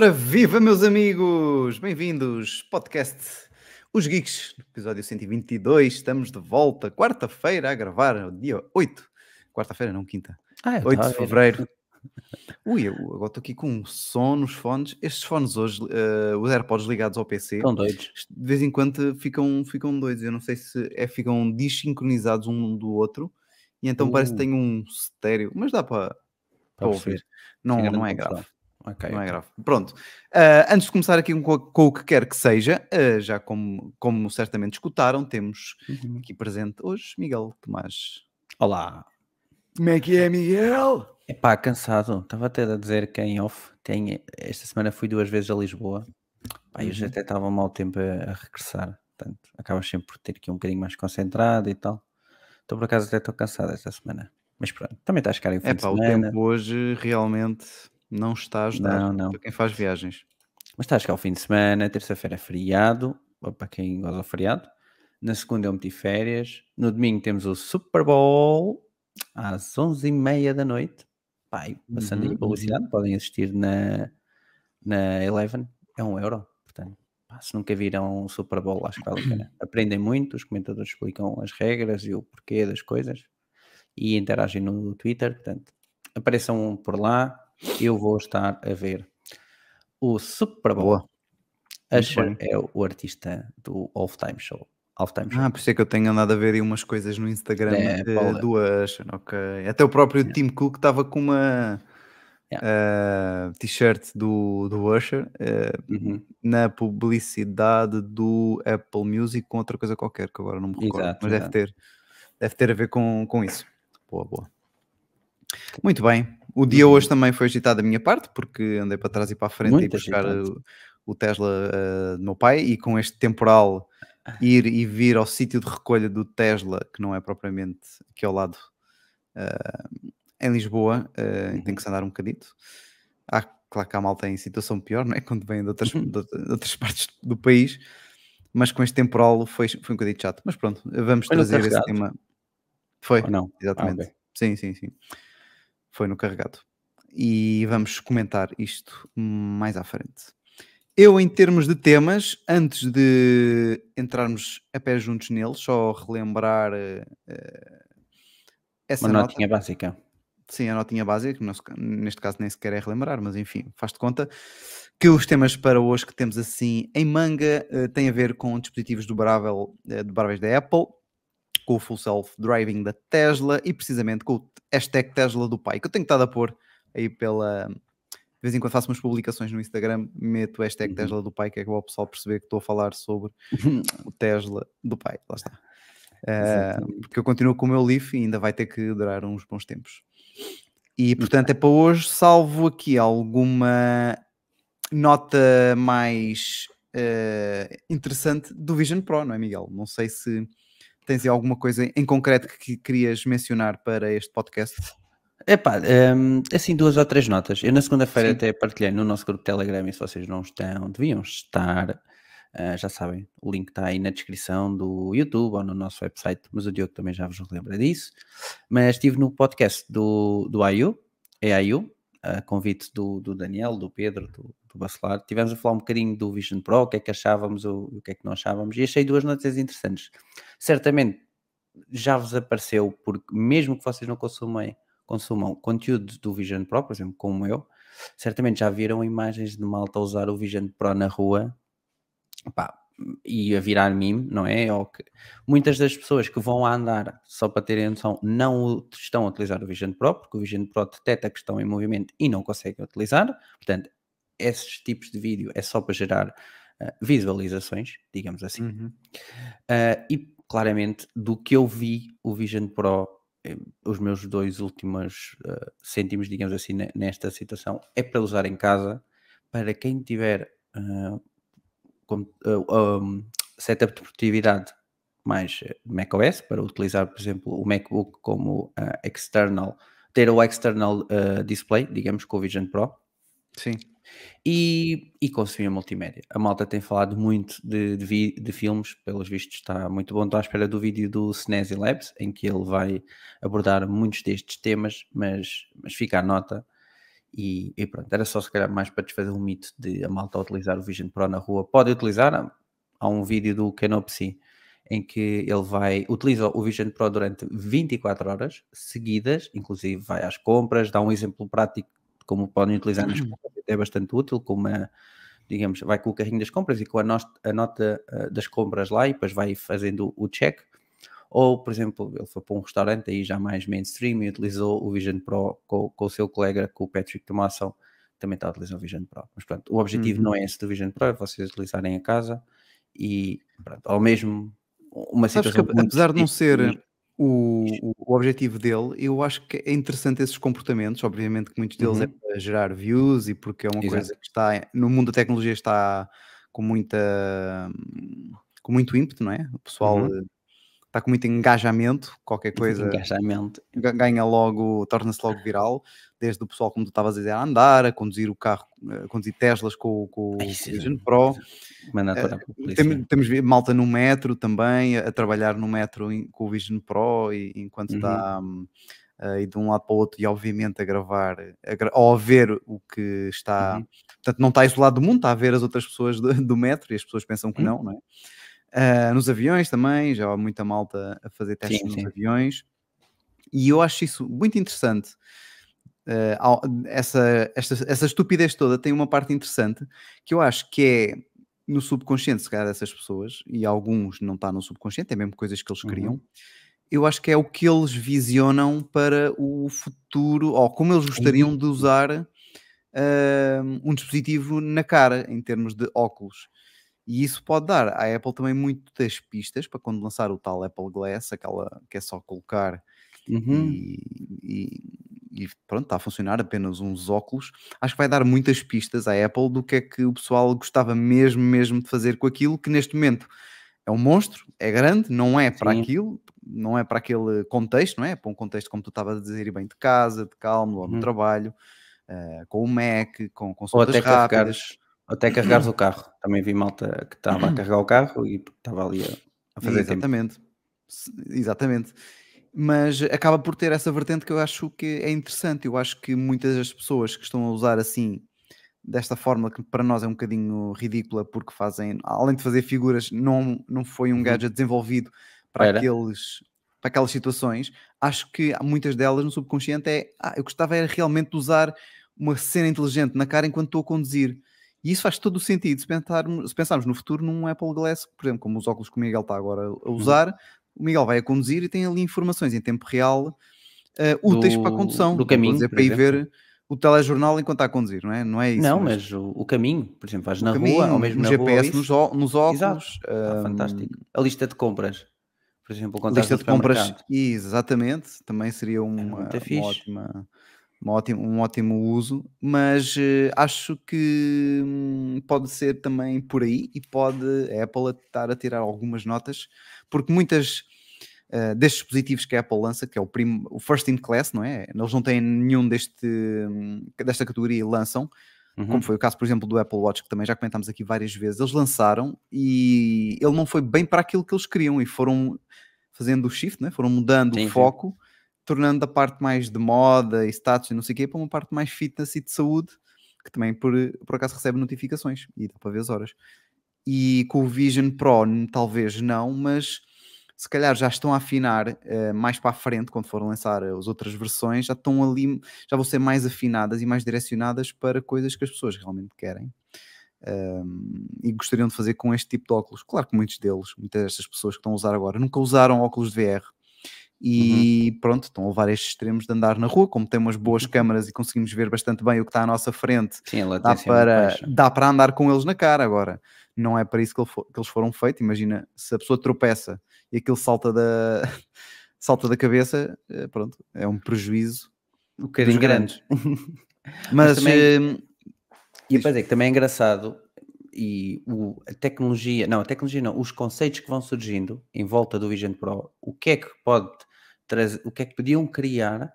Ora, viva meus amigos! Bem-vindos, podcast Os Geeks, episódio 122. Estamos de volta, quarta-feira, a gravar, dia 8. Quarta-feira, não, quinta. Ah, eu 8 estava de fevereiro. Ui, eu agora estou aqui com um som nos fones. Estes fones hoje, eh, os AirPods ligados ao PC, Estão doidos. de vez em quando ficam, ficam doidos. Eu não sei se é, ficam desincronizados um do outro e então parece que Uh. tem um estéreo, mas dá para, ouvir. Não, não é grave. Ok. Não é grave. Pronto. Ah, antes de começar aqui com, com o que quer que seja, ah, já como, como certamente escutaram, temos Uhum. aqui presente hoje Miguel Tomás. Olá. Como é que é, Miguel? Epá, cansado. Estava até a dizer que em off. Tenho... Esta semana fui duas vezes a Lisboa. Pá, e hoje Uhum. até estava um mau tempo a, a regressar. Portanto, acabas sempre por ter aqui um bocadinho mais concentrado e tal. Então, por acaso, até estou cansado esta semana. Mas pronto, também está a chegar aí o fim É de pá, o tempo hoje realmente não está a ajudar Não, não. para quem faz viagens. Mas está a chegar o fim de semana, terça-feira é feriado, para quem goza do feriado. Na segunda eu meti férias. No domingo temos o Super Bowl às 11h30 da noite. E passando Uhum, aí publicidade, podem assistir na, na Eleven. É um euro, portanto. pá, se nunca viram o Super Bowl, acho que vale a pena. Aprendem muito, os comentadores explicam as regras e o porquê das coisas e interagem no Twitter. Portanto, apareçam por lá. Eu vou estar a ver o Super Bowl. Boa. Usher é o artista do Halftime Show. Halftime Show. Ah, por isso é que eu tenho andado a ver aí umas coisas no Instagram É, Paula. do Usher, ok. Até o próprio Yeah. Tim Cook estava com uma eh, t-shirt do, do Usher Uhum. na publicidade do Apple Music com outra coisa qualquer, que agora não me recordo, Exato, mas deve exato. ter, deve ter a ver com, com isso. Boa, boa. Muito bem. O dia Uhum. hoje também foi agitado da minha parte, porque andei para trás e para a frente Muito e buscar o, o Tesla eh, do meu pai e com este temporal ir e vir ao sítio de recolha do Tesla, que não é propriamente aqui ao lado eh, em Lisboa, eh, Uhum. tem que se andar um bocadito. Há, claro que a malta em situação pior, não é? Quando vêm de outras, Uhum. de outra- de outras partes do país, mas com este temporal foi, foi um bocadinho chato. Mas pronto, vamos Foi trazer esse tema. Foi, Ou não? Ah, exatamente. ok. Sim, sim, sim. Foi no carregado. E vamos comentar isto mais à frente. Eu, em termos de temas, antes de entrarmos a pé juntos neles, só relembrar eh, essa Uma nota. notinha básica. Sim, a notinha básica, neste caso nem sequer é relembrar, mas enfim, faz de conta que os temas para hoje que temos assim em manga eh, têm a ver com dispositivos dobrável, eh, dobráveis da Apple, com o Full Self Driving da Tesla e precisamente com o hashtag Tesla do pai, que eu tenho estado a pôr aí pela. De vez em quando faço umas publicações no Instagram, meto o hashtag Uhum. Tesla do pai, que é que o pessoal perceber que estou a falar sobre o Tesla do pai. Lá está. Exatamente. porque eu continuo com o meu Leaf e ainda vai ter que durar uns bons tempos. E portanto é para hoje, salvo aqui alguma nota mais eh, interessante do Vision Pro, não é, Miguel? Não sei se tens alguma coisa em concreto que que querias mencionar para este podcast. Epá, hum, assim duas ou três notas. Eu na segunda-feira até partilhei no nosso grupo Telegram e se vocês não estão, deviam estar. ah, já sabem, o link está aí na descrição do YouTube ou no nosso website, mas o Diogo também já vos lembra disso. Mas estive no podcast do, do AIU, EAU, a convite do, do Daniel, do Pedro, do, do Bacelar. Tivemos a falar um bocadinho do Vision Pro, o que é que achávamos, o, o que é que não achávamos, e achei duas notas interessantes. Certamente já vos apareceu, porque mesmo que vocês não consumem, consumam conteúdo do Vision Pro, por exemplo, como eu, certamente já viram imagens de malta usar o Vision Pro na rua e a virar meme, não é? Ou que muitas das pessoas que vão a andar, só para terem noção, não estão a utilizar o Vision Pro, porque o Vision Pro detecta que estão em movimento e não conseguem utilizar. Portanto, esses tipos de vídeo é só para gerar ah, visualizações, digamos assim. Uhum. Uh, e claramente, do que eu vi, o Vision Pro, eh, os meus dois últimos uh, cêntimos, digamos assim, ne- nesta situação, é para usar em casa. Para quem tiver uh, com, uh, um, setup de produtividade mais eh, macOS, para utilizar, por exemplo, o MacBook como uh, external, ter o external uh, display, digamos, com o Vision Pro Sim. e, e consumir multimédia. A malta tem falado muito de, de, vi- de filmes, pelos vistos está muito bom. Estou à espera do vídeo do Snazzy Labs, em que ele vai abordar muitos destes temas, mas, mas fica a nota. E, e, pronto, era só se calhar mais para desfazer o mito de a malta utilizar o Vision Pro na rua. Pode utilizar, há um vídeo do Canopsy em que ele vai, utiliza o Vision Pro durante 24 horas seguidas, inclusive vai às compras, dá um exemplo prático como podem utilizar nas compras, é bastante útil, com uma, digamos, vai com o carrinho das compras e com a, nota, a nota uh, das compras lá e depois vai fazendo o check. Ou, por exemplo, ele foi para um restaurante aí já mais mainstream e utilizou o Vision Pro com, com o seu colega, com o Patrick Tomasso, também está a utilizar o Vision Pro. Mas pronto, o objetivo uhum. não é esse do Vision Pro, é vocês utilizarem a casa e pronto, ao mesmo uma situação. Que, apesar de não ser o, o, objetivo dele, eu acho que é interessante esses comportamentos. Obviamente que muitos deles é uhum. é para gerar views e porque é uma Exato. coisa que está no mundo da tecnologia está com muita com muito ímpeto, não é? O pessoal uhum está com muito engajamento, qualquer coisa engajamento. ganha logo, torna-se logo viral, desde o pessoal, como tu estavas a dizer, a andar, a conduzir o carro, a conduzir Teslas com, com o Vision Pro. Uh, temos, temos malta no metro também, a, a trabalhar no metro com o Vision Pro, e, enquanto uhum. está uh, e de um lado para o outro, e obviamente a gravar, a gra ou a ver o que está. Uhum. Portanto, não está isolado do mundo, está a ver as outras pessoas do, do metro e as pessoas pensam que uhum. não, não é? Uh, nos aviões também, já há muita malta a fazer testes sim, nos sim. aviões. E eu acho isso muito interessante. Uh, essa, esta, essa estupidez toda tem uma parte interessante que eu acho que é no subconsciente, se calhar, dessas pessoas, e alguns não está no subconsciente, é mesmo coisas que eles criam. Uhum. Eu acho que é o que eles visionam para o futuro, ou como eles gostariam de usar uh, um dispositivo na cara, em termos de óculos. E isso pode dar à Apple também muitas pistas para quando lançar o tal Apple Glass, aquela que é só colocar uhum. e, e, e, pronto, está a funcionar apenas uns óculos. Acho que vai dar muitas pistas à Apple do que é que o pessoal gostava mesmo, mesmo de fazer com aquilo, que neste momento é um monstro, é grande, não é para Sim. aquilo, não é para aquele contexto, não é? Para um contexto como tu estavas a dizer, bem de casa, de calmo, ou no uhum. trabalho, uh, com o Mac, com consultas ou até rápidas. Até carregares o carro. Também vi malta que estava a carregar o carro e estava ali a, a fazer Exatamente. Tempo. Exatamente. Mas acaba por ter essa vertente que eu acho que é interessante. Eu acho que muitas das pessoas que estão a usar assim, desta forma, que para nós é um bocadinho ridícula, porque fazem, além de fazer figuras, não, não foi um uhum. gadget desenvolvido para, aqueles, para aquelas situações. Acho que muitas delas no subconsciente é ah, eu gostava era realmente de usar uma cena inteligente na cara enquanto estou a conduzir e isso faz todo o sentido se pensarmos, se pensarmos no futuro num Apple Glass, por exemplo, como os óculos que o Miguel está agora a uhum. usar, uhum. o Miguel vai a conduzir e tem ali informações em tempo real uh, úteis do, para a condução. Do caminho. Dizer, para ir ver o telejornal enquanto está a conduzir, não é? Não é isso. Não, mas, mas o, o, caminho, por exemplo, vais na caminho, rua, ou mesmo no GPS, nos, nos, óculos. Exato. Um, fantástico. A lista de compras. Por exemplo, quando lista de compras, exatamente, também seria uma, é uma ótima ótimo, um ótimo uso, mas uh, acho que hum, pode ser também por aí e pode a Apple estar a tirar algumas notas, porque muitas uh, destes dispositivos que a Apple lança, que é o, prim, o First in Class, não é? Eles não têm nenhum deste, hum, desta categoria e lançam, uhum. como foi o caso, por exemplo, do Apple Watch, que também já comentámos aqui várias vezes. Eles lançaram e ele não foi bem para aquilo que eles queriam e foram fazendo o shift, né? foram mudando sim, o foco. Sim tornando a parte mais de moda e status e não sei o quê para uma parte mais fitness e de saúde, que também por, por acaso recebe notificações e dá para ver as horas. E com o Vision Pro talvez não, mas se calhar já estão a afinar uh, mais para a frente, quando forem lançar as outras versões, já estão ali, já vão ser mais afinadas e mais direcionadas para coisas que as pessoas realmente querem. Um, e gostariam de fazer com este tipo de óculos. Claro que muitos deles, muitas destas pessoas que estão a usar agora, nunca usaram óculos de VR, e uhum. pronto, estão a levar estes extremos de andar na rua, como tem umas boas uhum. câmaras e conseguimos ver bastante bem o que está à nossa frente, Sim, dá, para, dá para andar com eles na cara agora. Não é para isso que, que eles foram feitos. Imagina se a pessoa tropeça e aquilo salta da, salta da cabeça, eh, pronto, é um prejuízo um bocadinho grande. Mas, Mas também, uh, e depois é que também é engraçado e o, a tecnologia, não, a tecnologia não, os conceitos que vão surgindo em volta do Vision Pro, o que é que pode o que é que podiam criar.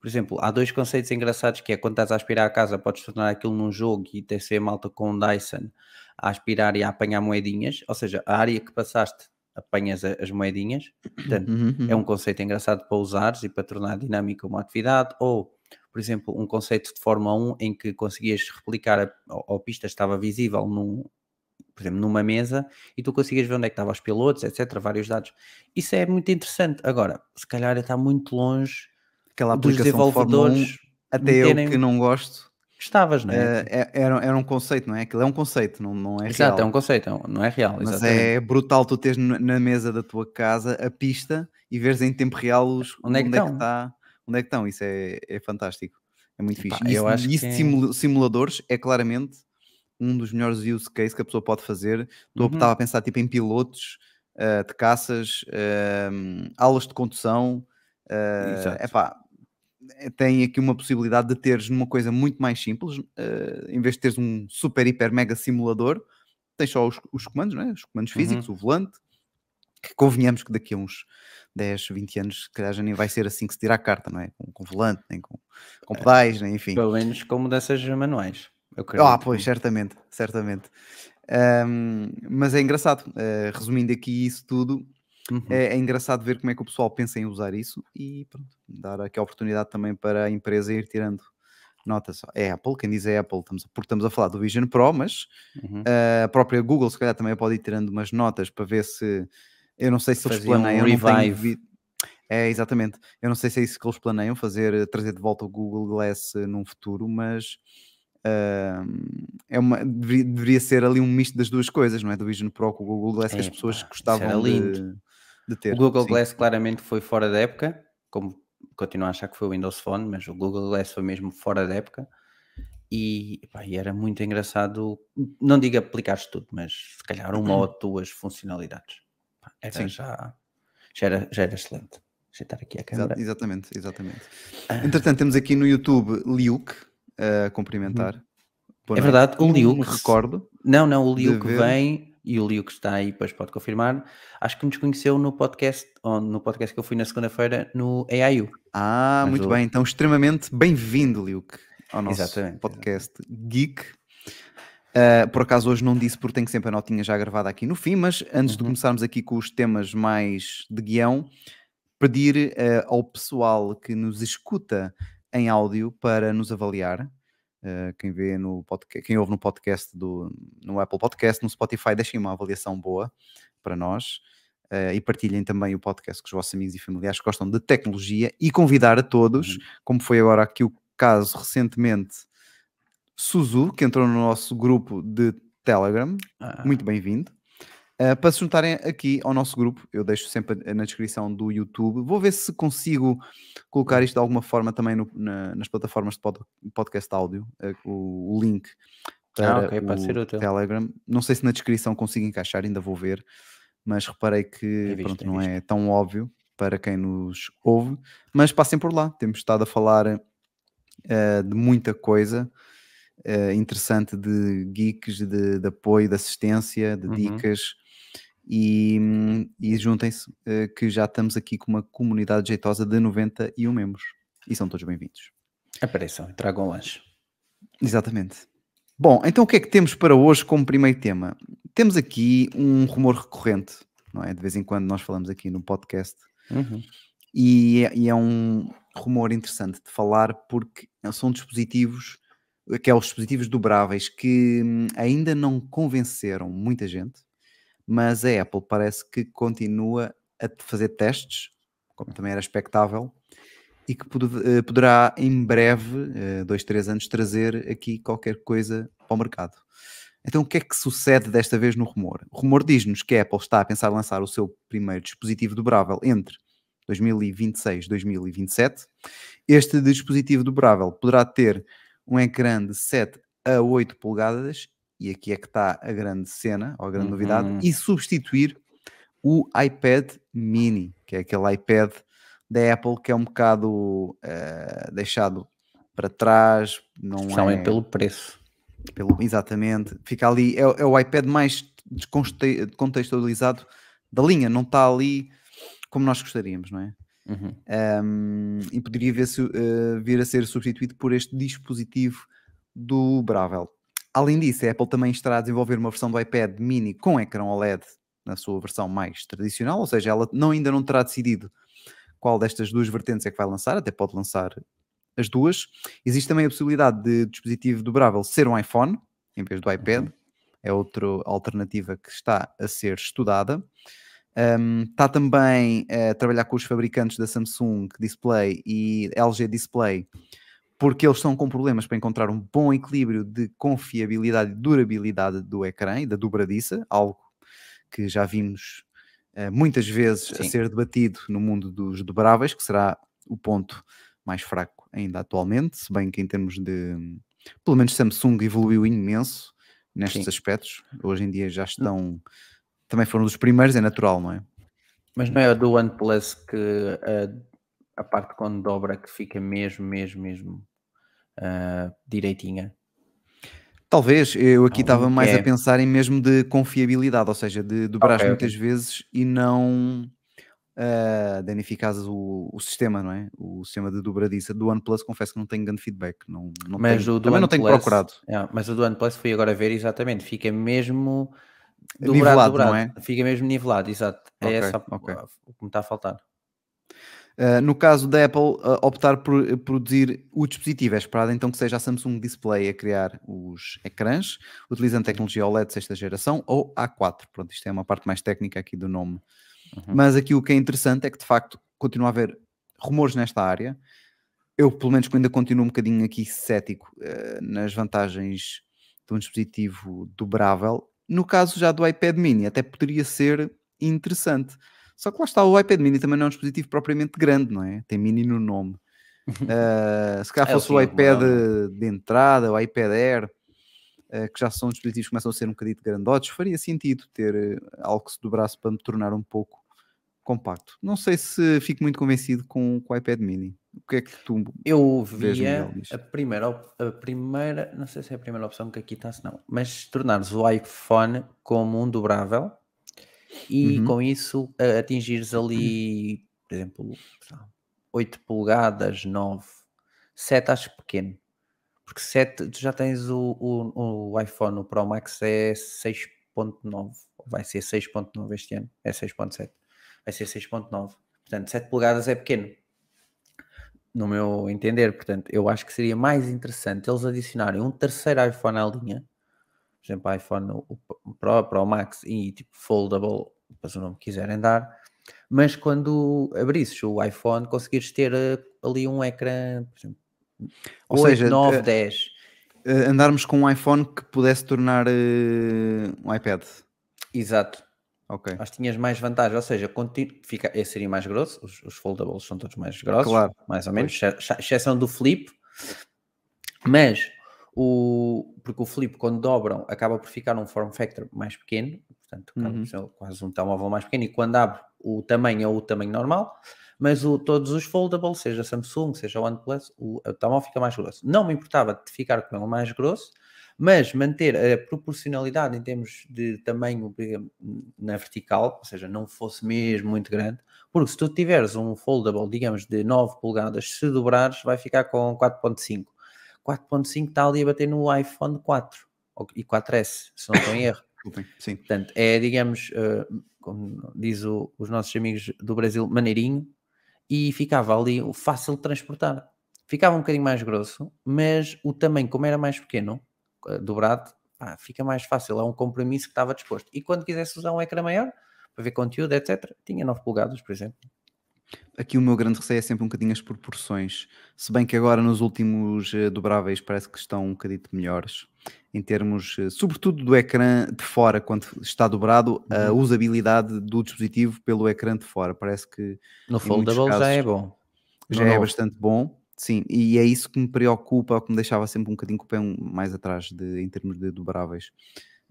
Por exemplo, há dois conceitos engraçados que é quando estás a aspirar a casa, podes tornar aquilo num jogo e ter ser malta com um Dyson a aspirar e a apanhar moedinhas, ou seja, a área que passaste apanhas as moedinhas. Portanto, uhum, uhum. é um conceito engraçado para usares e para tornar dinâmica uma atividade. Ou, por exemplo, um conceito de Fórmula 1 em que conseguias replicar a, a, a pista estava visível num, por exemplo, numa mesa e tu conseguias ver onde é que estavam os pilotos, etc. Vários dados. Isso é muito interessante. Agora, se calhar está muito longe Aquela dos desenvolvedores. De 1, até eu que não gosto. Estavas, não é? é? Era, era um conceito, não é? Aquilo é um conceito, não, não é Exato, real. é um conceito, é não é real. Mas exatamente. é brutal tu teres na mesa da tua casa a pista e veres em tempo real os, onde, é que, onde é que está, onde é que estão. Isso é, é fantástico. É muito fixe. Pá, isso, eu acho isso que... de simuladores é claramente um dos melhores use cases que a pessoa pode fazer. Tu Uhum. estava a pensar tipo, em pilotos uh, de caças, uh, aulas de condução. Uh, epá, tem aqui uma possibilidade de teres numa coisa muito mais simples, uh, em vez de teres um super, hiper, mega simulador, tens só os, os comandos, não é? os comandos físicos, Uhum. o volante, que convenhamos que daqui a uns 10, 20 anos, se calhar já nem vai ser assim que se tira a carta, não é? Com, com volante, nem com, com pedais, nem enfim. Pelo menos com mudanças manuais. Ah, pois, certamente, certamente. Ahm, mas é engraçado, eh, resumindo aqui isso tudo, Uhum. é, é engraçado ver como é que o pessoal pensa em usar isso e pronto, dar aqui a oportunidade também para a empresa ir tirando notas. É Apple, quem diz é Apple, estamos, porque estamos a falar do Vision Pro, mas Uhum. a própria Google se calhar também pode ir tirando umas notas para ver se, eu não sei se eles Fazia um planeiam, tenho revive. vi- É, exatamente. Eu não sei se é isso que eles planeiam, fazer, trazer de volta o Google Glass eh, num futuro, mas ahm, é uma, deveria, deveria ser ali um misto das duas coisas, não é? Do Vision Pro com o Google Glass que as Epá, pessoas gostavam de, de ter. O Google sim. Glass claramente foi fora da época, como continuo a achar que foi o Windows Phone, mas o Google Glass foi mesmo fora da época. E, epá, e era muito engraçado, não digo aplicares tudo, mas se calhar uma ou duas funcionalidades. Pá, Era já, já, era, já era excelente. Ajeitar aqui a câmera. exatamente, exatamente. Ah, Entretanto, temos aqui no YouTube Liuk a cumprimentar. Uhum. É verdade, o Liuk- recordo. Não, não, o de Liu que vem e o Liu que está aí, depois pode confirmar. Acho que nos conheceu no podcast, ou no podcast que eu fui na segunda-feira no AIU. Ah, Mas muito o- bem. Então, extremamente bem-vindo, Liuk, ao nosso Exatamente, podcast Geek. Uh, por acaso hoje não disse porque tenho sempre a notinha já gravada aqui no fim, mas antes de Uhum. começarmos aqui com os temas mais de guião, pedir uh, ao pessoal que nos escuta em áudio para nos avaliar. Uh, quem vê no podcast, quem ouve no podcast do no Apple Podcast, no Spotify, deixem uma avaliação boa para nós. Uh, e partilhem também o podcast com os vossos amigos e familiares que gostam de tecnologia e convidar a todos, Uhum. como foi agora aqui o caso recentemente, Suzu, que entrou no nosso grupo de Telegram, Ah, muito bem-vindo. Uh, para se juntarem aqui ao nosso grupo, eu deixo sempre na descrição do YouTube. Vou ver se consigo colocar isto de alguma forma também no- na- nas plataformas de pod- podcast áudio, uh, o, o link para Ah, ok, pode o. Telegram. Não sei se na descrição consigo encaixar, ainda vou ver, mas reparei que É visto, pronto, é não é tão óbvio para quem nos ouve, mas passem por lá. Temos estado a falar uh, de muita coisa interessante de geeks, de, de apoio, de assistência, de Uhum. dicas. E, hum, e juntem-se, uh, que já estamos aqui com uma comunidade jeitosa de 91 membros e são todos bem-vindos. Apareçam, tragam lanche. Exatamente. Bom, então o que é que temos para hoje como primeiro tema? Temos aqui um rumor recorrente, não é? De vez em quando nós falamos aqui no podcast Uhum. e é, e é um rumor interessante de falar porque são dispositivos, aqueles dispositivos dobráveis que hum, ainda não convenceram muita gente, mas a Apple parece que continua a fazer testes, como também era expectável, e que eh, poderá em breve, eh, dois, três anos, trazer aqui qualquer coisa para o mercado. Então, o que é que sucede desta vez no rumor? O rumor diz-nos que a Apple está a pensar lançar o seu primeiro dispositivo dobrável entre 2026 e 2027. Este dispositivo dobrável poderá ter um ecrã de 7 a 8 polegadas, e aqui é que está a grande cena, ou a grande novidade, Uhum. e substituir o iPad mini, que é aquele iPad da Apple que é um bocado eh, deixado para trás, não Especialmente é pelo preço. pelo- exatamente, fica ali, é, é o iPad mais contextualizado da linha, não está ali como nós gostaríamos, não é? Uhum. Um, e poderia ver se, eh, vir a ser substituído por este dispositivo dobrável. Além disso, a Apple também estará a desenvolver uma versão do iPad mini com ecrã OLED na sua versão mais tradicional, ou seja, ela não, ainda não terá decidido qual destas duas vertentes é que vai lançar, até pode lançar as duas. Existe também a possibilidade de dispositivo dobrável ser um iPhone em vez do iPad. Uhum. É outra alternativa que está a ser estudada. Um, está também a trabalhar com os fabricantes da Samsung Display e LG Display, porque eles estão com problemas para encontrar um bom equilíbrio de confiabilidade e durabilidade do ecrã e da dobradiça, algo que já vimos uh, muitas vezes Sim. a ser debatido no mundo dos dobráveis, que será o ponto mais fraco ainda atualmente, se bem que em termos de. Pelo menos Samsung evoluiu imenso nestes Sim. aspectos. Hoje em dia já estão também foram dos primeiros, é natural, não é? Mas não é do OnePlus que a, a parte quando dobra que fica mesmo, mesmo, mesmo uh, direitinha? Talvez, eu aqui estava mais é. a pensar em mesmo de confiabilidade, ou seja, de dobrar okay, muitas okay. vezes e não uh, danificares o, o, sistema, não é? O sistema de dobradiça do OnePlus, confesso que não tenho grande feedback, não, não mas tenho, o também OnePlus, não tenho procurado. É, mas o do OnePlus fui agora ver exatamente, fica mesmo dobrado, nivelado, dobrado. não é? Fica mesmo nivelado, exato. É okay, essa okay. o que me está a faltar. Uh, no caso da Apple, uh, optar por uh, produzir o dispositivo, é esperado então que seja a Samsung Display a criar os ecrãs, utilizando tecnologia OLED sexta geração ou A4. Pronto, isto é uma parte mais técnica aqui do nome. Uhum. Mas aqui o que é interessante é que de facto continua a haver rumores nesta área. Eu, pelo menos, ainda continuo um bocadinho aqui cético nas vantagens de um dispositivo dobrável no caso já do iPad mini, até poderia ser interessante. Só que lá está, o iPad mini também não é um dispositivo propriamente grande, não é? Tem mini no nome. Uh, se calhar é fosse o, o iPad de entrada, o iPad Air, uh, que já são dispositivos que começam a ser um bocadinho grandotes, faria sentido ter uh, algo que se dobrasse para me tornar um pouco compacto. Não sei se fico muito convencido com, com o iPad mini. O que é que tu Eu via a primeira, a primeira, não sei se é a primeira opção que aqui está, se não, mas tornares o iPhone como um dobrável e uhum. com isso atingires ali, por exemplo, 8 polegadas, 9, 7 acho pequeno. Porque 7, tu já tens o, o, o iPhone, o Pro Max é 6.9, vai ser 6.9 este ano, é 6.7, vai ser 6.9. Portanto, 7 polegadas é pequeno no meu entender. Portanto, eu acho que seria mais interessante eles adicionarem um terceiro iPhone à linha, por exemplo, iPhone o Pro, Pro Max e tipo foldable, depois o nome que quiserem dar. Mas quando abrisses o iPhone, conseguires ter eh, ali um ecrã, por exemplo, ou 8, seja, 9, uh, 10. Andarmos com um iPhone que pudesse tornar uh, um iPad. Exato. Ok. Que tinhas mais vantagem, ou seja, fica, esse seria mais grosso, os, os foldables são todos mais grossos, claro. mais ou menos, exceção do flip, mas o, porque o flip quando dobram acaba por ficar um form factor mais pequeno, portanto uhum. quase um telemóvel mais pequeno, e quando abre o tamanho é o tamanho normal, mas o, todos os foldables, seja Samsung, seja OnePlus, o, o tamanho fica mais grosso. Não me importava de ficar com ele mais grosso, mas manter a proporcionalidade em termos de tamanho na vertical, ou seja, não fosse mesmo muito grande, porque se tu tiveres um foldable, digamos, de 9 polegadas, se dobrares, vai ficar com 4.5. 4.5 está ali a bater no iPhone 4 e 4S, se não estou em erro. Sim. Portanto, é, digamos, uh, como diz o, os nossos amigos do Brasil, maneirinho, e ficava ali fácil de transportar. Ficava um bocadinho mais grosso, mas o tamanho, como era mais pequeno, eh, dobrado, pá, fica mais fácil. É um compromisso que estava disposto. E quando quisesse usar um ecrã maior, para ver conteúdo, etc., tinha 9 polegadas, por exemplo. Aqui o meu grande receio é sempre um bocadinho as proporções. Se bem que agora nos últimos uh, dobráveis parece que estão um bocadinho melhores. Em termos, uh, sobretudo do ecrã de fora, quando está dobrado, uhum. a usabilidade do dispositivo pelo ecrã de fora. Parece que. No foldable já é bom. Já no é novo. bastante bom. Sim, e é isso que me preocupa, que me deixava sempre um bocadinho com o pé mais atrás de, em termos de dobráveis.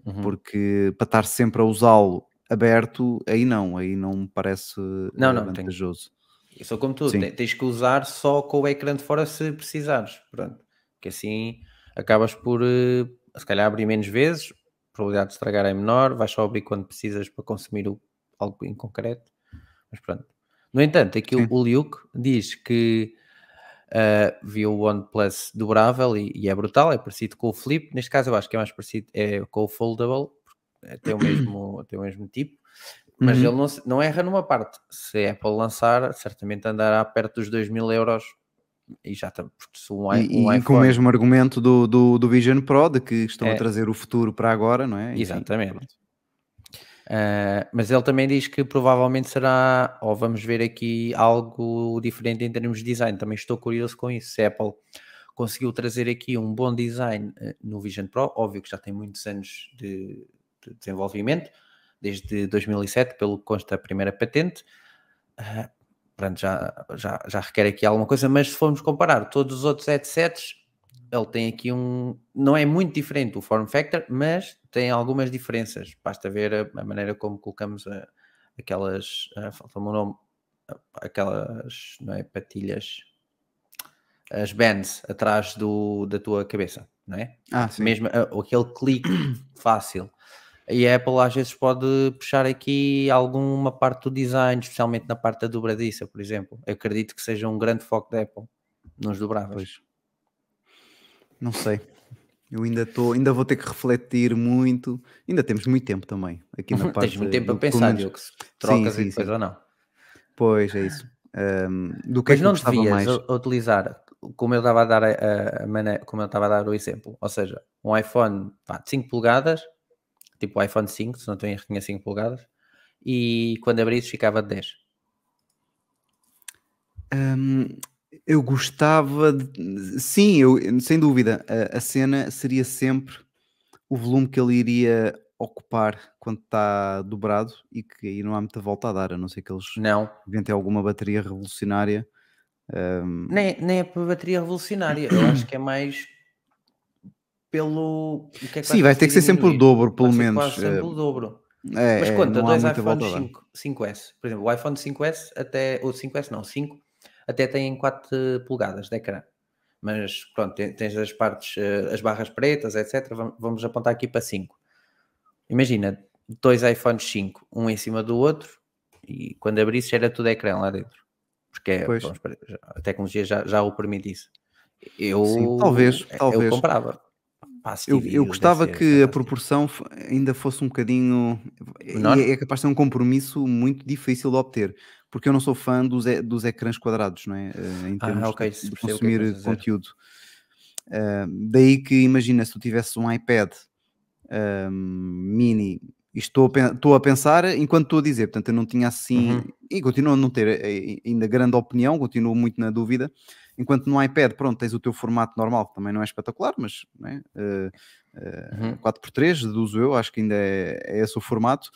Uhum. Porque para estar sempre a usá-lo aberto, aí não, aí não me parece não, não, vantajoso. Tenho... Sou como tu, Sim. tens que usar só com o ecrã de fora se precisares, pronto. Que assim acabas por eh, se calhar abrir menos vezes, a probabilidade de estragar é menor, vais só abrir quando precisas para consumir o, algo em concreto, mas pronto. No entanto, aqui Sim. o Liuk diz que Uh, vi o OnePlus dobrável e, e, é brutal, é parecido com o Flip. Neste caso, eu acho que é mais parecido é com o Foldable, tem o mesmo, tem o mesmo tipo, mas uhum. ele não, não erra numa parte. Se a Apple lançar, certamente andará perto dos 2 mil euros e já está. Um, e, um e com o mesmo argumento do, do, do, Vision Pro, de que estão é, a trazer o futuro para agora, não é? Exatamente. Uh, mas ele também diz que provavelmente será, ou vamos ver aqui algo diferente em termos de design. Também estou curioso com isso. Se a Apple conseguiu trazer aqui um bom design uh, no Vision Pro, óbvio que já tem muitos anos de, de desenvolvimento, desde 2007, pelo que consta a primeira patente. Uh, pronto, já, já, já requer aqui alguma coisa, mas se formos comparar todos os outros headsets, ele tem aqui um. Não é muito diferente o form factor, mas tem algumas diferenças. Basta ver a, a maneira como colocamos a, aquelas. Falta-me o nome. Aquelas. Não é? Patilhas. As bands atrás do, da tua cabeça, não é? Ah, sim. Mesmo aquele clique fácil. E a Apple às vezes pode puxar aqui alguma parte do design, especialmente na parte da dobradiça, por exemplo. Eu acredito que seja um grande foco da Apple nos dobráveis. Não sei. Eu ainda estou, ainda vou ter que refletir muito. Ainda temos muito tempo também aqui na parte. Tens muito tempo para pensar, menos... Diogo, se trocas sim, sim, e depois sim. ou não. Pois é isso. Um, do que Mas é que não devias mais? utilizar, como eu estava a dar a, a maneira, como eu estava a dar o exemplo, ou seja, um iPhone pá, de 5 polegadas, tipo o iPhone 5, se não estou em tinha 5 polegadas, e quando abrisse ficava de 10. Um, eu gostava de... Sim, eu, sem dúvida. A, a, cena seria sempre o volume que ele iria ocupar quando está dobrado e que aí não há muita volta a dar, a não ser que eles não. inventem alguma bateria revolucionária. Um... Nem, nem é para bateria revolucionária, eu acho que é mais pelo. É Sim, vai ter que ser sempre o dobro, pelo vai menos. Quase sempre o dobro. É, Mas conta, é, dois iPhones 5, 5S. Por exemplo, o iPhone 5S até. O 5S não, 5 até têm 4 polegadas de ecrã. Mas pronto, tens as partes, eh, as barras pretas, etc. Vamos apontar aqui para 5. Imagina, dois iPhones 5, um em cima do outro, e quando abrisse era tudo ecrã lá dentro. Porque é, bom, a tecnologia já, já o permite isso. Eu, Sim, talvez, eu talvez. comprava. Eu, eu, gostava que a proporção ainda fosse um bocadinho. É, é capaz de ser um compromisso muito difícil de obter porque eu não sou fã dos, e, dos ecrãs quadrados, não é? Uh, em ah, termos ah, okay, de, de consumir que conteúdo. Uh, daí que imagina se tu tivesse um iPad uh, mini estou a, estou a pensar enquanto estou a dizer, portanto eu não tinha assim uhum. e continuo a não ter eh, ainda grande opinião, continuo muito na dúvida, enquanto no iPad, pronto, tens o teu formato normal, que também não é espetacular, mas é? uh, uh, uhum. 4x3 uso eu, acho que ainda é, é esse o formato,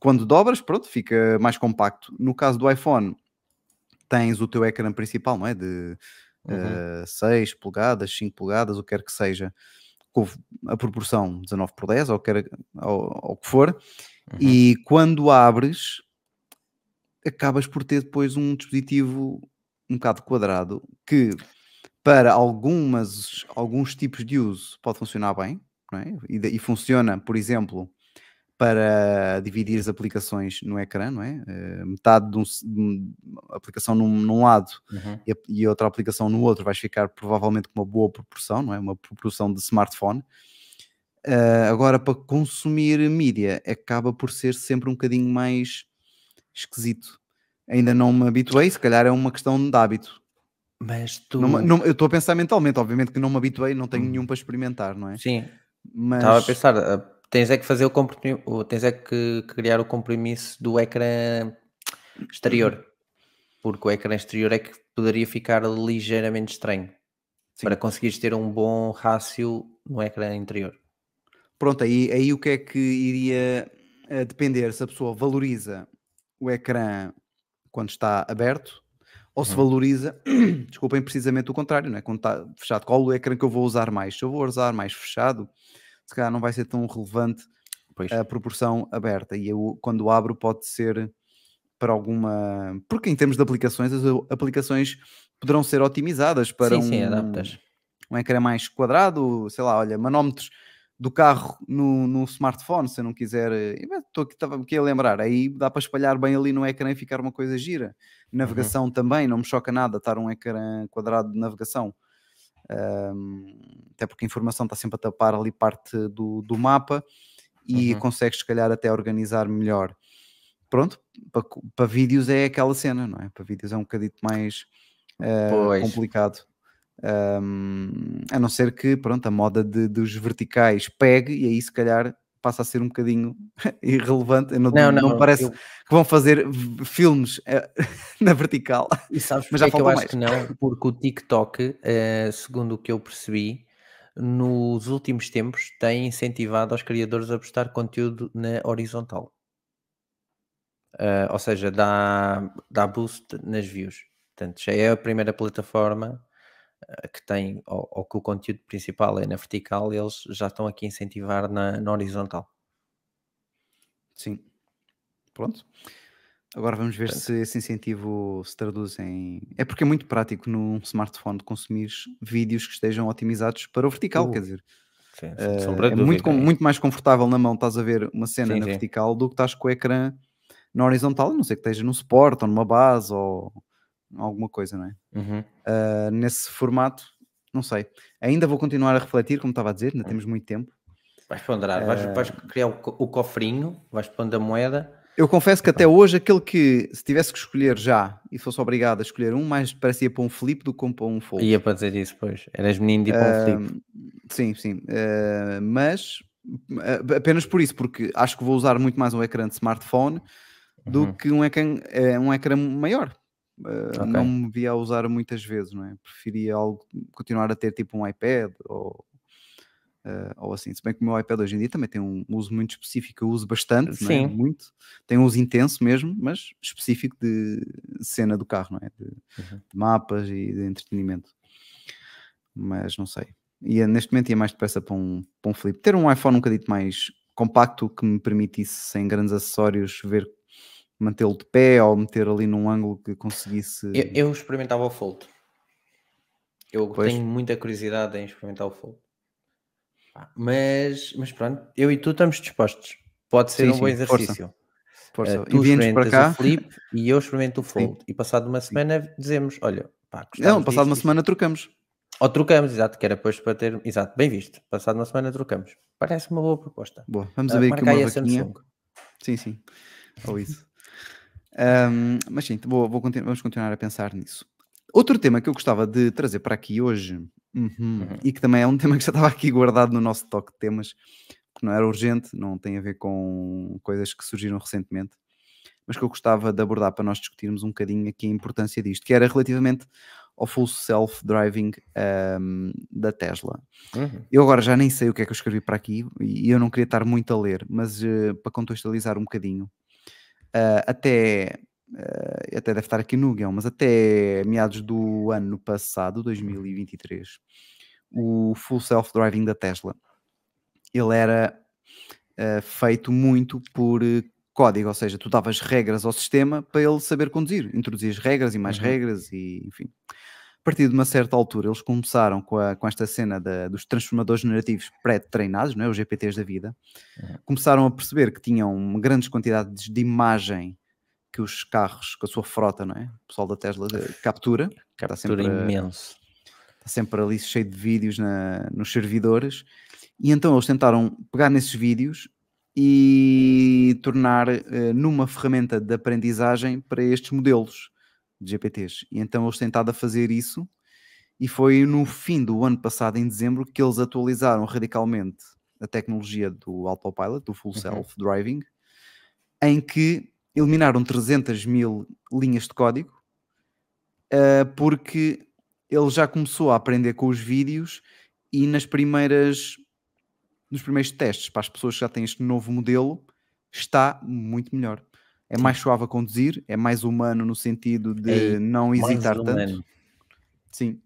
quando dobras, pronto, fica mais compacto. No caso do iPhone, tens o teu ecrã principal, não é? De uhum. uh, 6 polegadas, 5 polegadas, o que quer que seja, com a proporção 19 por 10, ou, quer, ou, ou que for, uhum. e quando abres, acabas por ter depois um dispositivo um bocado quadrado que para algumas, alguns tipos de uso pode funcionar bem, é? e, e, funciona, por exemplo, para dividir as aplicações no ecrã, não é? Uh, metade de, um, de, aplicação num, num lado uhum. e, e, outra aplicação no outro vais ficar provavelmente com uma boa proporção, não é? Uma proporção de smartphone. Uh, agora, para consumir mídia, acaba por ser sempre um bocadinho mais esquisito. Ainda não me habituei, se calhar é uma questão de hábito. Mas tu... Não, não, eu estou a pensar mentalmente, obviamente que não me habituei, não tenho hum. nenhum para experimentar, não é? Sim, mas... estava a pensar tens é que fazer o compromisso, tens é que criar o compromisso do ecrã exterior, porque o ecrã exterior é que poderia ficar ligeiramente estranho Sim. para conseguires ter um bom rácio no ecrã interior. Pronto, aí, aí o que é que iria eh, depender se a pessoa valoriza o ecrã quando está aberto ou se uhum. valoriza, desculpem, precisamente o contrário, não é? quando está fechado. Qual o ecrã que eu vou usar mais? Se eu vou usar mais fechado, se calhar não vai ser tão relevante pois. a proporção aberta. E eu, quando abro, pode ser para alguma. Porque em termos de aplicações, as aplicações poderão ser otimizadas para sim, um, sim, um ecrã mais quadrado, sei lá, olha, manómetros do carro no, no smartphone, se eu não quiser. Estou aqui, estava aqui a lembrar, aí dá para espalhar bem ali no ecrã e ficar uma coisa gira. Uhum. Navegação uhum. também, não me choca nada estar um ecrã quadrado de navegação um, até porque a informação está sempre a tapar ali parte do, do mapa e uhum. consegues, se calhar, até organizar melhor. Pronto, para, para vídeos é aquela cena, não é? Para vídeos é um bocadito mais uh, complicado. Um, a não ser que, pronto, a moda de, dos verticais pegue e aí se calhar passa a ser um bocadinho irrelevante. Não, não, não, não parece eu... que vão fazer filmes eh, na vertical. E sabes Mas já é que eu acho que não? Porque o TikTok, uh, segundo o que eu percebi, nos últimos tempos tem incentivado aos criadores a postar conteúdo na horizontal. Uh, ou seja, dá, dá boost nas views. Portanto, já é a primeira plataforma que tem, ou, ou, que o conteúdo principal é na vertical, eles já estão aqui a incentivar na, na horizontal. Sim. Pronto. Agora vamos ver Portanto. se esse incentivo se traduz em. É porque é muito prático num smartphone consumir vídeos que estejam otimizados para o vertical, uh. quer dizer. Sim, uh, é muito, muito mais confortável na mão estás a ver uma cena sim, na sim. vertical do que estás com o ecrã na horizontal, a não sei que esteja num suporte ou numa base ou alguma coisa, não é? Uhum. Uh, nesse formato, não sei. Ainda vou continuar a refletir, como estava a dizer, ainda uhum. temos muito tempo. Vais ponderar, uh, vais, vais, criar o, o, cofrinho, vais pondo a moeda. Eu confesso que até hoje aquele que, se tivesse que escolher já e fosse obrigado a escolher um, mais parecia para um flip do que para um fold. Ia para dizer isso, pois. Eras menino de ir para um flip. Sim, sim. mas apenas por isso, porque acho que vou usar muito mais um ecrã de smartphone do uhum. que um ecrã, é, um ecrã maior. Uh, okay. Não me via a usar muitas vezes, não é? Preferia algo, continuar a ter tipo um iPad ou, uh, ou assim. Se bem que o meu iPad hoje em dia também tem um uso muito específico, eu uso bastante, é? Sim. É? muito. Tem um uso intenso mesmo, mas específico de cena do carro, não é? De, uhum. de mapas e de entretenimento. Mas não sei. E neste momento ia mais depressa para um, para um flip. Ter um iPhone um bocadinho mais compacto que me permitisse, sem grandes acessórios, ver mantê-lo de pé ou meter ali num ângulo que conseguisse. Eu, eu experimentava o Fold. Eu pois. tenho muita curiosidade em experimentar o Fold. Mas, mas pronto, eu e tu estamos dispostos. Pode ser sim, um sim, bom exercício. Força. Força. Uh, tu experimentas para cá. o flip e eu experimento o fold. Sim. E passado uma semana dizemos: olha, pá, Não, passado uma semana trocamos. Ou trocamos, exato, que era depois para ter. Exato, bem visto. Passado uma semana trocamos. Parece uma boa proposta. Boa, vamos uh, ver aqui uma vaquinha. Sim, sim. Ou isso. Um, mas sim, vou, vou continu vamos continuar a pensar nisso. Outro tema que eu gostava de trazer para aqui hoje, uhum, uhum. e que também é um tema que já estava aqui guardado no nosso toque de temas, que não era urgente, não tem a ver com coisas que surgiram recentemente, mas que eu gostava de abordar para nós discutirmos um bocadinho aqui a importância disto, que era relativamente ao full self-driving um, da Tesla. Uhum. Eu agora já nem sei o que é que eu escrevi para aqui e eu não queria estar muito a ler, mas uh, para contextualizar um bocadinho, uh, até, uh, até deve estar aqui no guião, mas até meados do ano passado, 2023, o Full Self-Driving da Tesla, ele era uh, feito muito por código, ou seja, tu davas regras ao sistema para ele saber conduzir, introduzias regras e mais uhum. regras e enfim. A partir de uma certa altura, eles começaram com, a, com esta cena da, dos transformadores generativos pré-treinados, é? os GPTs da vida, uhum. começaram a perceber que tinham grandes quantidades de imagem que os carros, com a sua frota, não é? O pessoal da Tesla captura. Captura está sempre, imenso. Está sempre ali cheio de vídeos na, nos servidores. E então eles tentaram pegar nesses vídeos e tornar uh, numa ferramenta de aprendizagem para estes modelos de GPTs. E então eles tentaram fazer isso e foi no fim do ano passado, em dezembro, que eles atualizaram radicalmente a tecnologia do autopilot, do full uhum. self-driving, em que eliminaram 300 mil linhas de código uh, porque ele já começou a aprender com os vídeos e nas primeiras nos primeiros testes para as pessoas que já têm este novo modelo está muito melhor é mais suave a conduzir, é mais humano no sentido de é não hesitar tanto. Sim.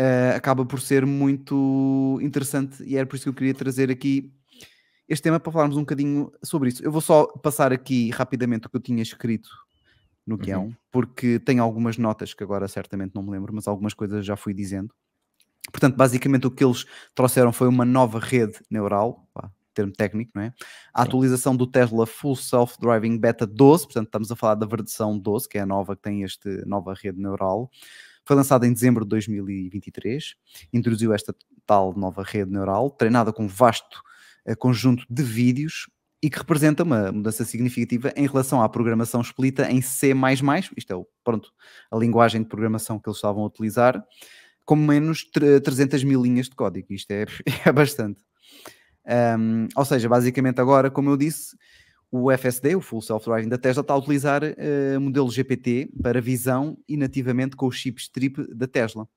Uh, acaba por ser muito interessante e era por isso que eu queria trazer aqui este tema para falarmos um bocadinho sobre isso. Eu vou só passar aqui rapidamente o que eu tinha escrito no guião, uhum. porque tenho algumas notas que agora certamente não me lembro, mas algumas coisas já fui dizendo. Portanto, basicamente o que eles trouxeram foi uma nova rede neural, pá, termo técnico, não é? A atualização do Tesla Full Self-Driving Beta 12, portanto estamos a falar da versão 12, que é a nova que tem esta nova rede neural. Foi lançada em dezembro de 2023, introduziu esta tal nova rede neural, treinada com um vasto uh, conjunto de vídeos e que representa uma mudança significativa em relação à programação explita em C++, isto é o, pronto, a linguagem de programação que eles estavam a utilizar, com menos 300 mil linhas de código. Isto é, é bastante. Um, ou seja, basicamente agora, como eu disse, o FSD, o Full Self-Driving da Tesla, está a utilizar uh, modelo GPT para visão e nativamente com o chip strip da Tesla.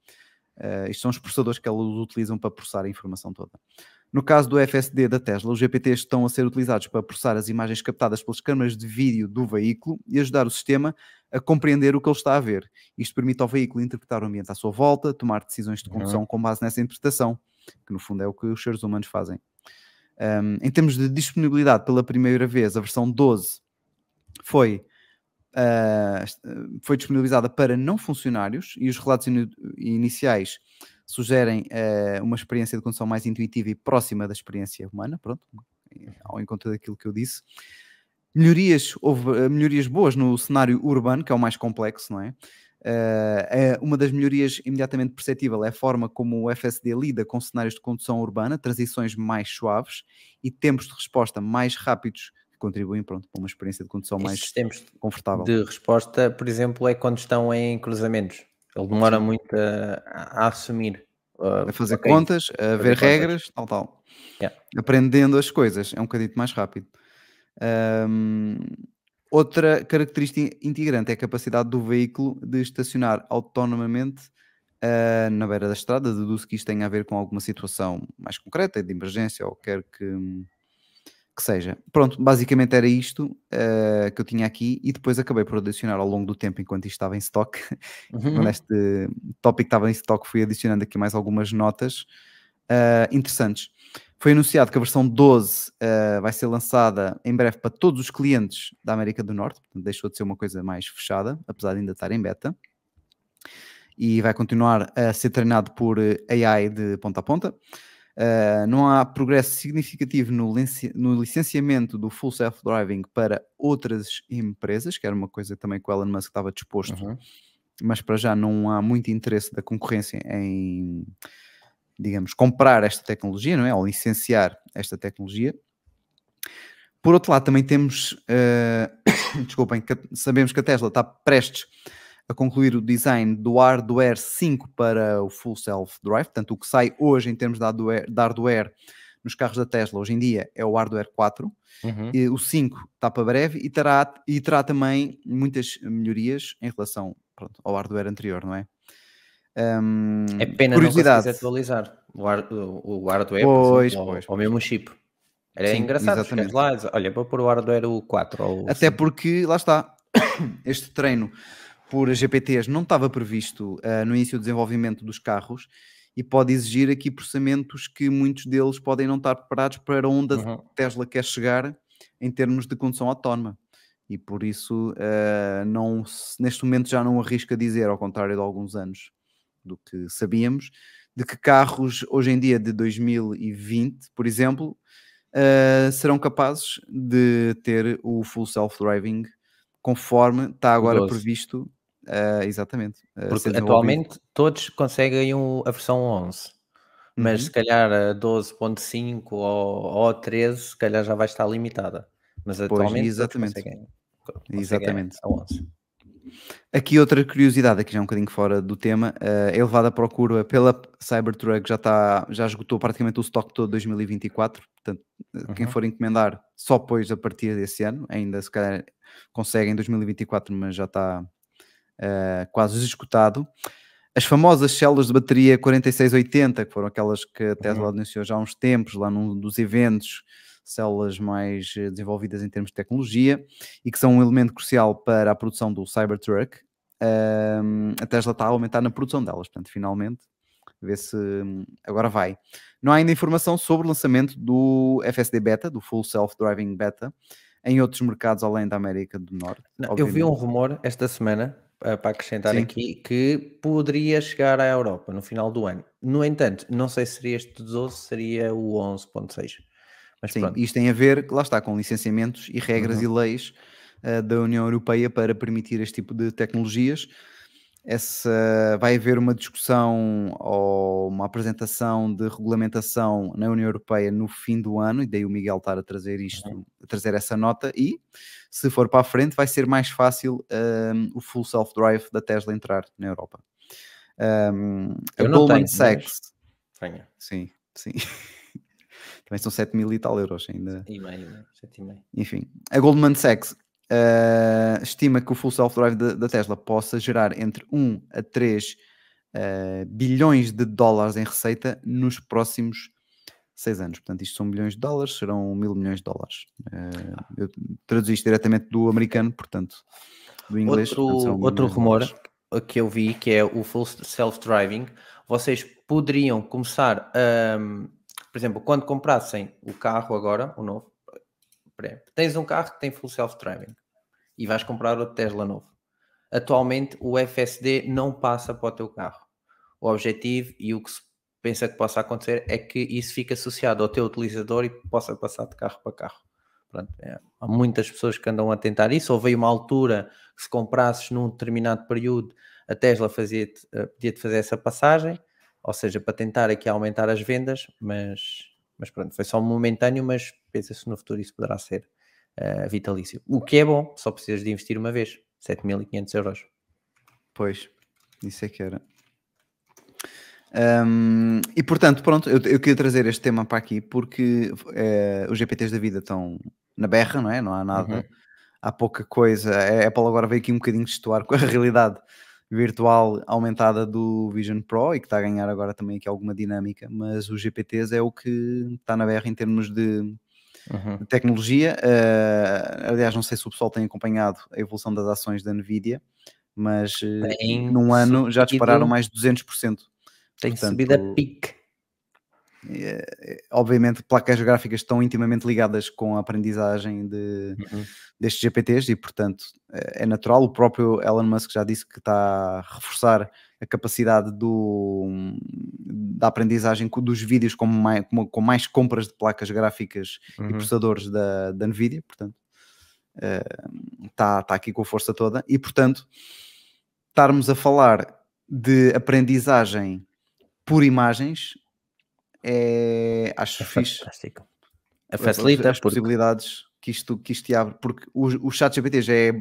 Uh, isto são os processadores que eles utilizam para processar a informação toda. No caso do FSD da Tesla, os GPTs estão a ser utilizados para processar as imagens captadas pelas câmaras de vídeo do veículo e ajudar o sistema a compreender o que ele está a ver. Isto permite ao veículo interpretar o ambiente à sua volta, tomar decisões de uhum. condução com base nessa interpretação, que no fundo é o que os seres humanos fazem. Um, em termos de disponibilidade, pela primeira vez, a versão 12 foi, uh, foi disponibilizada para não funcionários e os relatos in iniciais sugerem uh, uma experiência de condução mais intuitiva e próxima da experiência humana, pronto, ao encontro daquilo que eu disse. Melhorias, houve uh, melhorias boas no cenário urbano, que é o mais complexo, não é? Uh, uma das melhorias imediatamente perceptível é a forma como o FSD lida com cenários de condução urbana, transições mais suaves e tempos de resposta mais rápidos que contribuem pronto, para uma experiência de condução Estes mais tempos confortável. De resposta, por exemplo, é quando estão em cruzamentos. Ele demora Sim. muito a, a assumir. Uh, a fazer okay. contas, a fazer ver contas. regras, tal, tal. Yeah. Aprendendo as coisas, é um bocadinho mais rápido. Um, outra característica integrante é a capacidade do veículo de estacionar autonomamente uh, na beira da estrada. Deduzo que isto tem a ver com alguma situação mais concreta, de emergência, ou quer que que seja. Pronto, basicamente era isto uh, que eu tinha aqui e depois acabei por adicionar ao longo do tempo enquanto isto estava em stock. Uhum. Quando este tópico estava em stock, fui adicionando aqui mais algumas notas uh, interessantes. Foi anunciado que a versão 12 uh, eh, vai ser lançada em breve para todos os clientes da América do Norte, portanto, deixou de ser uma coisa mais fechada, apesar de ainda estar em beta. E vai continuar a ser treinado por AI de ponta a ponta. Uh, não há progresso significativo no, no licenciamento do full self-driving para outras empresas, que era uma coisa também que o Elon Musk estava disposto, uhum. mas para já não há muito interesse da concorrência em, digamos, comprar esta tecnologia, não é? Ou licenciar esta tecnologia. Por outro lado, também temos, uh, desculpem, sabemos que a Tesla está prestes a concluir o design do hardware 5 para o Full Self Drive, portanto o que sai hoje em termos de hardware, de hardware nos carros da Tesla hoje em dia é o hardware 4, uhum. e o 5 está para breve e terá, e terá também muitas melhorias em relação pronto, ao hardware anterior, não é? Um, é pena curiosidade. não atualizar o, o, o hardware pois, exemplo, pois, ao, ao mesmo chip. Era Sim, engraçado, lá, olha, vou pôr o hardware o 4. Ou Até 5. porque, lá está, este treino por GPTs não estava previsto uh, no início do desenvolvimento dos carros e pode exigir aqui processamentos que muitos deles podem não estar preparados para onde uhum. a Tesla quer chegar em termos de condução autónoma. E por isso, uh, não, neste momento já não arrisca dizer, ao contrário de alguns anos do que sabíamos, de que carros hoje em dia de 2020, por exemplo, uh, serão capazes de ter o full self-driving conforme está agora previsto Uh, exatamente. Uh, Porque atualmente todos conseguem a versão 11, mas uhum. se calhar a 12.5 ou, ou a 13, se calhar já vai estar limitada. Mas atualmente pois, exatamente. Conseguem, conseguem exatamente. a 11. Aqui outra curiosidade, aqui já um bocadinho fora do tema, uh, a elevada procura pela Cybertruck já, está, já esgotou praticamente o estoque todo de 2024, portanto, uhum. quem for encomendar só depois a partir desse ano, ainda se calhar consegue em 2024, mas já está uh, quase esgotado. As famosas células de bateria 4680, que foram aquelas que a Tesla uhum. anunciou já há uns tempos, lá num dos eventos, células mais eh, desenvolvidas em termos de tecnologia e que são um elemento crucial para a produção do Cybertruck. Uh, a Tesla está a aumentar na produção delas, portanto, finalmente, ver se hum, agora vai. Não há ainda informação sobre o lançamento do FSD Beta, do Full Self-Driving Beta, em outros mercados além da América do Norte. Não, eu vi um rumor esta semana eh, para acrescentar Sim. aqui, que poderia chegar à Europa no final do ano. No entanto, não sei se seria este 12, seria o 11.6. Mas Sim, pronto. isto tem a ver, lá está, com licenciamentos e regras uhum. e leis uh, da União Europeia para permitir este tipo de tecnologias. essa, vai haver uma discussão ou uma apresentação de regulamentação na União Europeia no fim do ano, e daí o Miguel estar a trazer isto, uhum. a trazer essa nota, e se for para a frente, vai ser mais fácil um, o full self-drive da Tesla entrar na Europa. Um, a Goldman tenho, Sachs. Mas... Sim, sim. Também são 7 mil e tal euros ainda. E meio, né? 7 meio. Enfim, a Goldman Sachs uh, estima que o full self-drive da Tesla possa gerar entre 1 a 3 uh, eh, bilhões de dólares em receita nos próximos 6 anos. Portanto, isto são bilhões de dólares, serão mil milhões de dólares. Uh, eu traduzi isto diretamente do americano, portanto, do inglês. Outro, portanto, outro rumor que eu vi, que é o full self-driving, vocês poderiam começar a, por exemplo, quando comprassem o carro agora, o novo, tens um carro que tem full self-driving e vais comprar outro Tesla novo. Atualmente o FSD não passa para o teu carro. O objetivo e o que se pensa que possa acontecer é que isso fique associado ao teu utilizador e possa passar de carro para carro. Pronto, é. Há muitas pessoas que andam a tentar isso. Houve uma altura que se comprasses num determinado período, a Tesla fazia eh, podia-te fazer essa passagem, ou seja, para tentar aqui aumentar as vendas, mas, mas pronto, foi só momentâneo, mas pensa-se no futuro isso poderá ser uh, vitalício. O que é bom, só precisas de investir uma vez, 7.500 euros. Pois, isso é que era. Um, e portanto, pronto, eu, eu, queria trazer este tema para aqui porque uh, os GPTs da vida estão na berra, não é? Não há nada, uhum. há pouca coisa. A Apple agora veio aqui um bocadinho destoar com a realidade virtual aumentada do Vision Pro e que está a ganhar agora também aqui alguma dinâmica, mas os GPTs é o que está na berra em termos de, uhum. de tecnologia. Uh, aliás, não sei se o pessoal tem acompanhado a evolução das ações da Nvidia, mas uh, num ano já dispararam mais de 200%. Tem Portanto, subido a pique. É, obviamente, placas gráficas estão intimamente ligadas com a aprendizagem de, uhum. destes GPTs e, portanto, é, é natural. O próprio Elon Musk já disse que está a reforçar a capacidade do, da aprendizagem dos vídeos com mais, com mais compras de placas gráficas uhum. e processadores da, da Nvidia. Portanto, está, está aqui com a força toda e, portanto, estarmos a falar de aprendizagem por imagens é, acho é fixe. Fantástico. A facilita as porque... possibilidades que isto, que isto abre, porque o, o chat GPT já é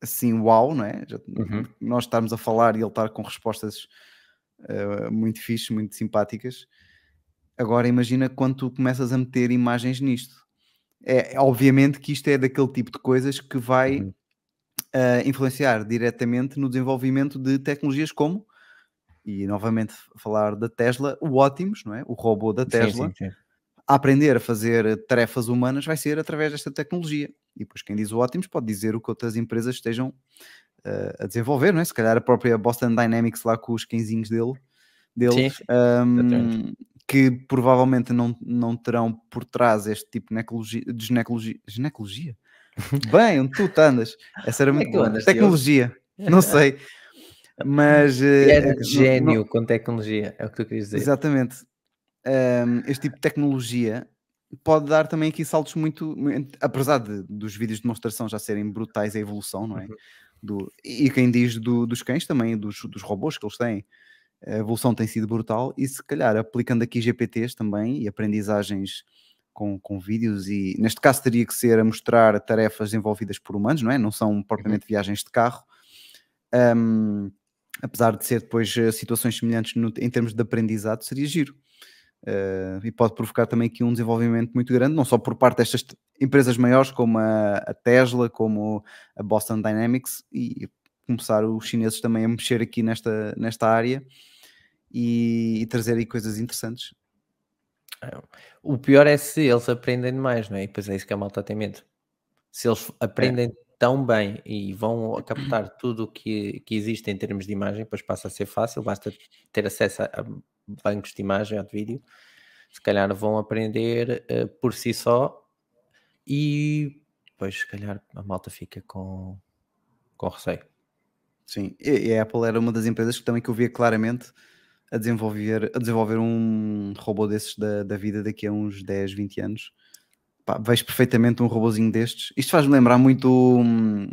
assim, uau, não é? Já, uhum. Nós estarmos a falar e ele estar com respostas uh, muito fixes, muito simpáticas. Agora imagina quando tu começas a meter imagens nisto. É, obviamente que isto é daquele tipo de coisas que vai uhum. uh, influenciar diretamente no desenvolvimento de tecnologias como e novamente falar da Tesla, o Optimus, não é? O robô da Tesla, sim, sim, sim. a aprender a fazer tarefas humanas vai ser através desta tecnologia. E depois quem diz o Optimus pode dizer o que outras empresas estejam uh, a desenvolver, não é? Se calhar a própria Boston Dynamics lá com os quinzinhos dele, deles, um, que provavelmente não, não terão por trás este tipo de ginecologia. Ginecologia? Bem, onde tu andas? Essa era muito é tecnologia. Não sei. Mas. Era uh, gênio não, com tecnologia, é o que tu querias dizer. Exatamente. Um, este tipo de tecnologia pode dar também aqui saltos muito. Apesar de, dos vídeos de demonstração já serem brutais a evolução, não é? Uhum. Do, e quem diz do, dos cães também, dos, dos robôs que eles têm, a evolução tem sido brutal. E se calhar aplicando aqui GPTs também e aprendizagens com, com vídeos, e neste caso teria que ser a mostrar tarefas envolvidas por humanos, não é? Não são propriamente uhum. viagens de carro. Um, apesar de ser depois eh, situações semelhantes no, em termos de aprendizado, seria giro. Uh, e pode provocar também aqui um desenvolvimento muito grande, não só por parte destas empresas maiores como a, a Tesla, como a Boston Dynamics, e começar os chineses também a mexer aqui nesta, nesta área e, e trazer aí coisas interessantes. É, o pior é se eles aprendem demais, não é? E depois é isso que a malta tem medo. Se eles aprendem é tão bem e vão captar tudo o que, que existe em termos de imagem, depois passa a ser fácil, basta ter acesso a bancos de imagem ou de vídeo, se calhar vão aprender uh, por si só e depois se calhar a malta fica com, com receio. Sim, e a Apple era uma das empresas que também que eu via claramente a desenvolver, a desenvolver um robô desses da, da vida daqui a uns 10, 20 anos pá, vejo perfeitamente um robozinho destes. Isto faz-me lembrar muito. Hum,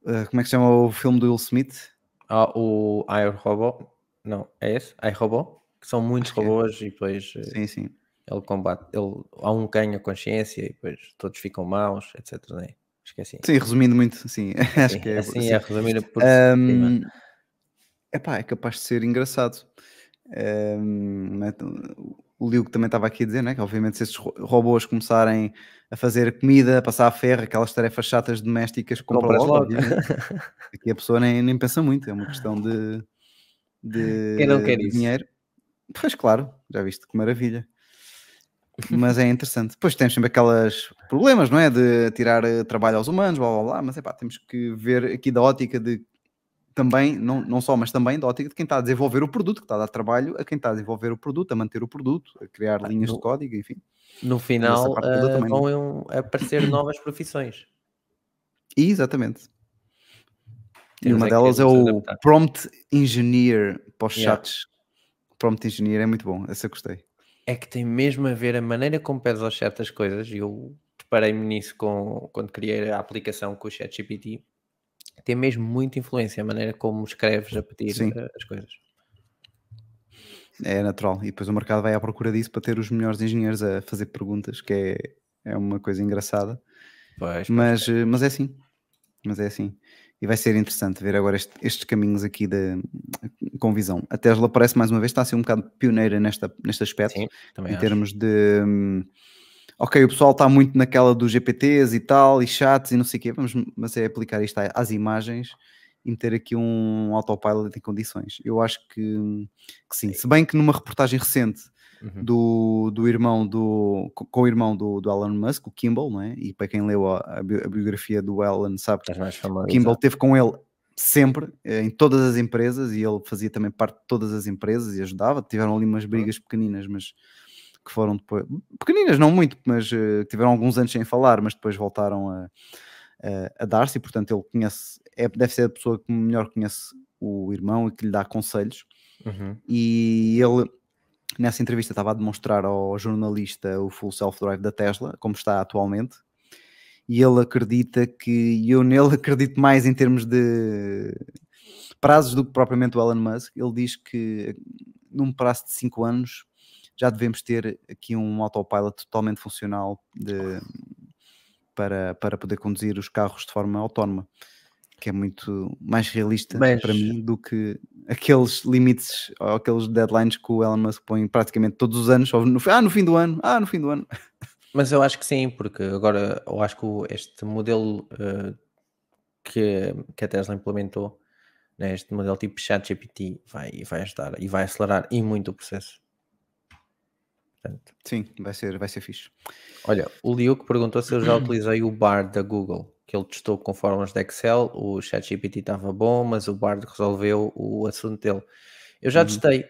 Uh, como é que se chama o filme do Will Smith? Ah, o iRobot. Não, é esse? iRobot? Que são muitos Acho é. robôs e depois eh, Sim, sim. ele combate. Ele, há um ganha consciência e depois todos ficam maus, etc. Né? Acho que é assim. Sim, resumindo muito, sim. Acho Sim, que é assim sim. é resumir por epá, é capaz de ser engraçado. Né, o Liu que também estava aqui a dizer, né, que obviamente se esses ro- robôs começarem a fazer comida, a passar a ferro, aquelas tarefas chatas domésticas, compra Compras logo, logo. Aqui a pessoa nem, nem pensa muito, é uma questão de, de, Quem não quer de isso? dinheiro. Pois claro, já viste que maravilha. Mas é interessante. Depois temos sempre aqueles problemas, não é? De tirar eh, trabalho aos humanos, blá blá blá, mas é pá, temos que ver aqui da ótica de também, não, não só, mas também da ótica de quem está a desenvolver o produto, que está a dar trabalho a quem está a desenvolver o produto, a manter o produto, a criar Ah, linhas de no- código, enfim. No final também- vão aparecer novas profissões. E, exatamente. E uma é delas é o adaptar. Prompt Engineer para os Yeah. chats. Prompt Engineer é muito bom, essa eu gostei. É que tem mesmo a ver a maneira como pedes aos certas coisas, e eu deparei-me nisso com, quando criei a aplicação com o ChatGPT, tem mesmo muita influência a maneira como escreves a pedir Sim. eh, as coisas. É natural. E depois o mercado vai à procura disso para ter os melhores engenheiros a fazer perguntas, que é, é uma coisa engraçada. Pois, pois. Mas, eh, mas é assim. Mas é assim. E vai ser interessante ver agora este- estes caminhos aqui de, com visão. A Tesla parece mais uma vez está a ser um bocado pioneira nesta, neste aspecto, Sim, também em acho. termos de hum, ok, o pessoal está muito naquela dos GPTs e tal, e chats e não sei o quê, vamos, mas é aplicar isto às imagens e meter aqui um autopilot em condições. Eu acho que, que sim. Se bem que numa reportagem recente Uhum. do, do irmão do co- com o irmão do, do Elon Musk, o Kimball, não é? E para quem leu a, a bi- a biografia do Elon sabe que o. Kimball teve com ele sempre, eh, em todas as empresas, e ele fazia também parte de todas as empresas e ajudava. Tiveram ali umas brigas pequeninas, mas que foram depois. Pequeninas, não muito, mas eh, tiveram alguns anos sem falar, mas depois voltaram a, a, a dar-se, e portanto ele conhece, é, deve ser a pessoa que melhor conhece o irmão e que lhe dá conselhos. Uhum. E ele, nessa entrevista, estava a demonstrar ao jornalista o full self-drive da Tesla, como está atualmente, e ele acredita que, eu nele acredito mais em termos de prazos do que propriamente o Elon Musk. Ele diz que num prazo de 5 anos já devemos ter aqui um autopilot totalmente funcional de- para, para poder conduzir os carros de forma autónoma. Que é muito mais realista Mas- para mim do que aqueles limites ou aqueles deadlines que o Elon Musk põe praticamente todos os anos, no, ah, no fim do ano, ah, no fim do ano. Mas eu acho que sim, porque agora eu acho que este modelo eh, que, que a Tesla implementou, né, este modelo tipo ChatGPT, vai, vai ajudar e vai acelerar e muito o processo. Portanto, Sim, vai ser, vai ser fixe. olha, o Liuk perguntou se eu já utilizei o Bard da Google, que ele testou com fórmulas de Excel, o ChatGPT estava bom, mas o Bard resolveu o assunto dele. Eu já Uhum. testei,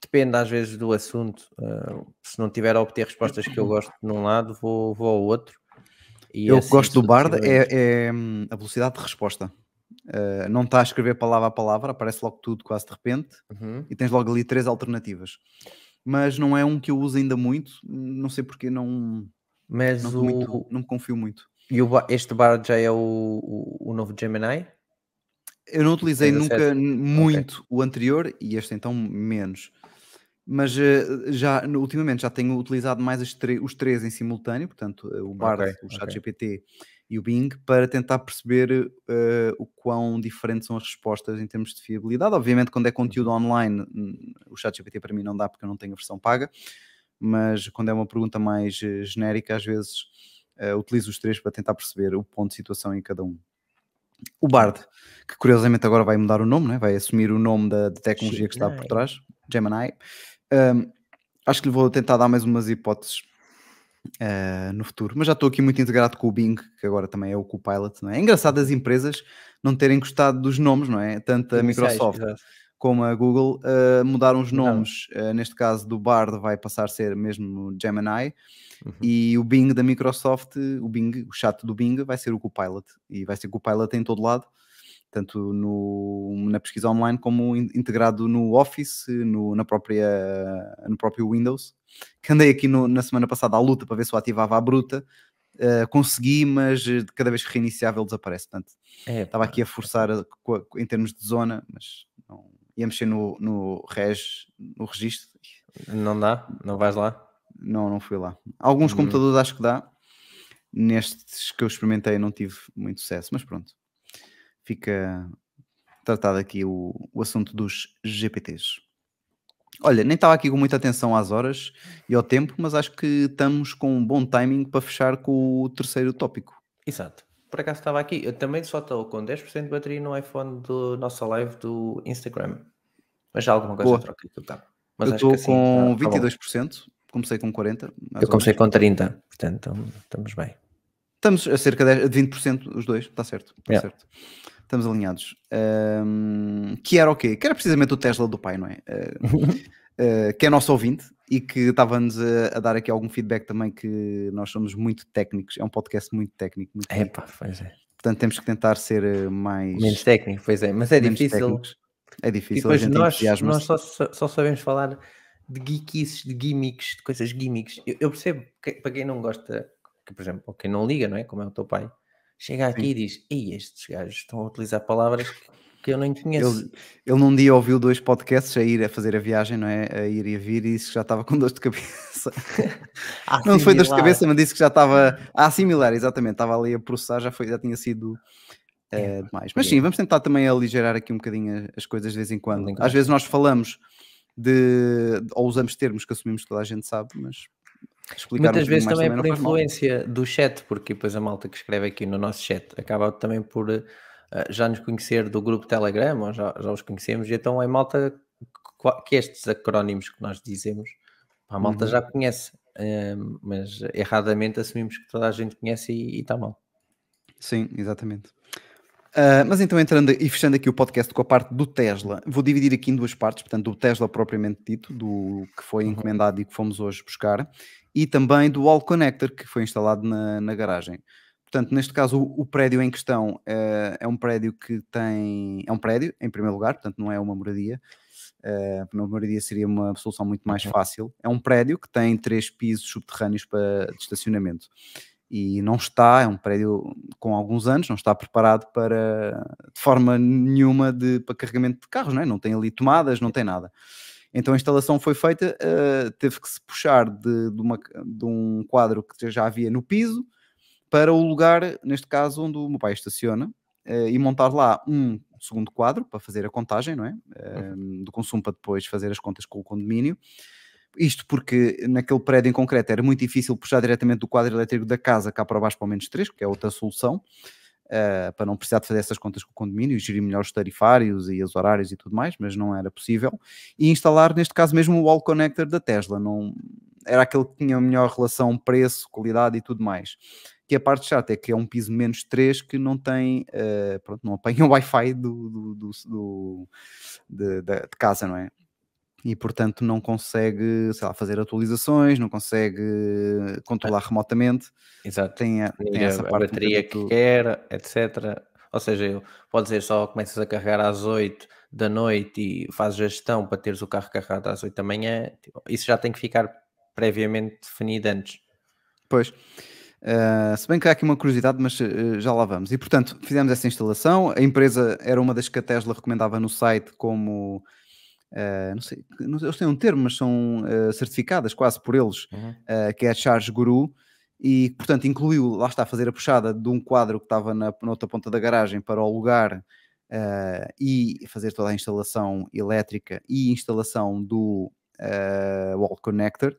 depende às vezes do assunto. ah, se não tiver a obter respostas que eu gosto num lado, vou, vou ao outro. E eu assim gosto do Bard é, é, hum, a velocidade de resposta. Uh, não está a escrever palavra a palavra, aparece logo tudo quase de repente Uhum. e tens logo ali três alternativas. Mas não é um que eu uso ainda muito, não sei porque não, Mas não, o, muito, não me confio muito. e o este Bard já é o, o, o novo Gemini? Eu não utilizei nunca n- muito o anterior e este então menos. Mas eh, já ultimamente já tenho utilizado mais os três em simultâneo, portanto, eh, o Bard, Ok, o. ChatGPT e o Bing, para tentar perceber eh, o quão diferentes são as respostas em termos de fiabilidade. Obviamente, quando é conteúdo online, hum, o ChatGPT para mim não dá porque eu não tenho a versão paga, mas quando é uma pergunta mais eh, genérica, às vezes eh, utilizo os três para tentar perceber o ponto de situação em cada um. O Bard, que curiosamente agora vai mudar o nome, né? vai assumir o nome da, da tecnologia que está por trás, Gemini. Um, acho que lhe vou tentar dar mais umas hipóteses uh, no futuro, mas já estou aqui muito integrado com o Bing, que agora também é o Copilot. Não é? é engraçado as empresas não terem gostado dos nomes, não é? Tanto a Microsoft exato. como a Google uh, mudaram os nomes. Uh, neste caso do Bard vai passar a ser mesmo Gemini Uhum. e o Bing da Microsoft, o Bing, o chat do Bing vai ser o Copilot e vai ser Copilot em todo lado, tanto no, na pesquisa online como in- integrado no Office, no, na própria, no próprio Windows. Que andei aqui no- na semana passada à luta para ver se eu ativava a bruta. uh, consegui, mas cada vez que reiniciava ele desaparece. Portanto, é, estava aqui a forçar a, em termos de zona, mas não, ia mexer no, no res, no registro. Não dá? Não vais lá? Não, não fui lá. Alguns hum. computadores acho que dá. Nestes que eu experimentei não tive muito sucesso, mas pronto. Fica tratado aqui o, o assunto dos GPTs. Olha, nem estava aqui com muita atenção às horas e ao tempo, mas acho que estamos com um bom timing para fechar com o terceiro tópico. Exato. Por acaso estava aqui, eu também só estou com 10% de bateria no iPhone do nossa live do Instagram. Mas já alguma coisa troca que tá. Mas eu estou assim, com tá, 22%, tá comecei com 40%. Eu comecei com 30%, portanto estamos bem. Estamos a cerca de 20% os dois, está certo. Está yeah. certo. Estamos alinhados. Um, que era o quê? Que era precisamente o Tesla do pai, não é? Uh, uh, que é nosso ouvinte e que estava-nos a, a, dar aqui algum feedback também que nós somos muito técnicos. É um podcast muito técnico. Muito é pá, pois é. Portanto, temos que tentar ser eh, mais... Menos técnico, pois é. Mas é difícil. Técnicos. É difícil. E depois nós, nós só, só sabemos falar de geekices, de gimmicks, de coisas gimmicks. Eu, eu percebo que para quem não gosta, que, por exemplo, quem não liga, não é? Como é o teu pai, chega aqui Sim. e diz: Ei, estes gajos estão a utilizar palavras que, eu nem conheço. Ele, ele num dia ouviu dois podcasts a ir a fazer a viagem, não é? A ir e a vir e disse que já estava com dor de cabeça. não foi dor de cabeça, mas disse que já estava a assimilar, exatamente, estava ali a processar, já, foi, já tinha sido. É, demais. Mas sim, vamos tentar também aligerar aqui um bocadinho as coisas de vez em quando. Às vezes nós falamos de, ou usamos termos que assumimos que toda a gente sabe, mas Muitas vezes também, também por influência mal. do chat, porque depois a malta que escreve aqui no nosso chat acaba também por uh, já nos conhecer do grupo Telegram, ou já, já os conhecemos, e então é malta que estes acrónimos que nós dizemos, a malta uhum. já conhece, uh, mas erradamente assumimos que toda a gente conhece e está mal. Sim, exatamente. Uh, mas então, entrando e fechando aqui o podcast com a parte do Tesla, vou dividir aqui em duas partes, portanto, do Tesla propriamente dito, do que foi uhum. encomendado e que fomos hoje buscar, e também do Wall Connector que foi instalado na, na garagem. Portanto, neste caso, o, o prédio em questão uh, é um prédio que tem. É um prédio, em primeiro lugar, portanto, não é uma moradia. Uh, uma moradia seria uma solução muito mais fácil. É um prédio que tem três pisos subterrâneos para, de estacionamento e não está, é um prédio com alguns anos, não está preparado para de forma nenhuma de, para carregamento de carros, não, é? não tem ali tomadas, não tem nada. Então a instalação foi feita, uh, teve que se puxar de, de, uma, de, um quadro que já havia no piso para o lugar, neste caso, onde o meu pai estaciona, uh, e montar lá um segundo quadro para fazer a contagem, não é? Uh, do consumo para depois fazer as contas com o condomínio. Isto porque naquele prédio em concreto era muito difícil puxar diretamente do quadro elétrico da casa cá para baixo para o menos 3, que é outra solução, uh, para não precisar de fazer essas contas com o condomínio e gerir melhor os tarifários e os horários e tudo mais, mas não era possível. E instalar, neste caso, mesmo o wall connector da Tesla, não, era aquele que tinha a melhor relação preço, qualidade e tudo mais. Que a parte chata é que é um piso menos 3 que não tem, uh, pronto, não apanha o Wi-Fi do, do, do, do de, de, de, casa, não é? E portanto não consegue lá, fazer atualizações, não consegue controlar é. remotamente. Exato. Tem, a, tem essa a bateria que quer, etc. Ou seja, pode dizer só começas a carregar às 8 da noite e fazes gestão para teres o carro carregado às 8 da manhã, tipo, isso já tem que ficar previamente definido antes. Pois. Uh, se bem que há aqui uma curiosidade, mas uh, já lá vamos. E portanto, fizemos essa instalação. A empresa era uma das que a Tesla recomendava no site como Uh, não sei, não, eles têm um termo, mas são uh, certificadas quase por eles, uhum. uh, que é a Charge Guru, e portanto incluiu, lá está, fazer a puxada de um quadro que estava na, na outra ponta da garagem para o lugar e fazer toda a instalação elétrica e instalação do Wall Connector.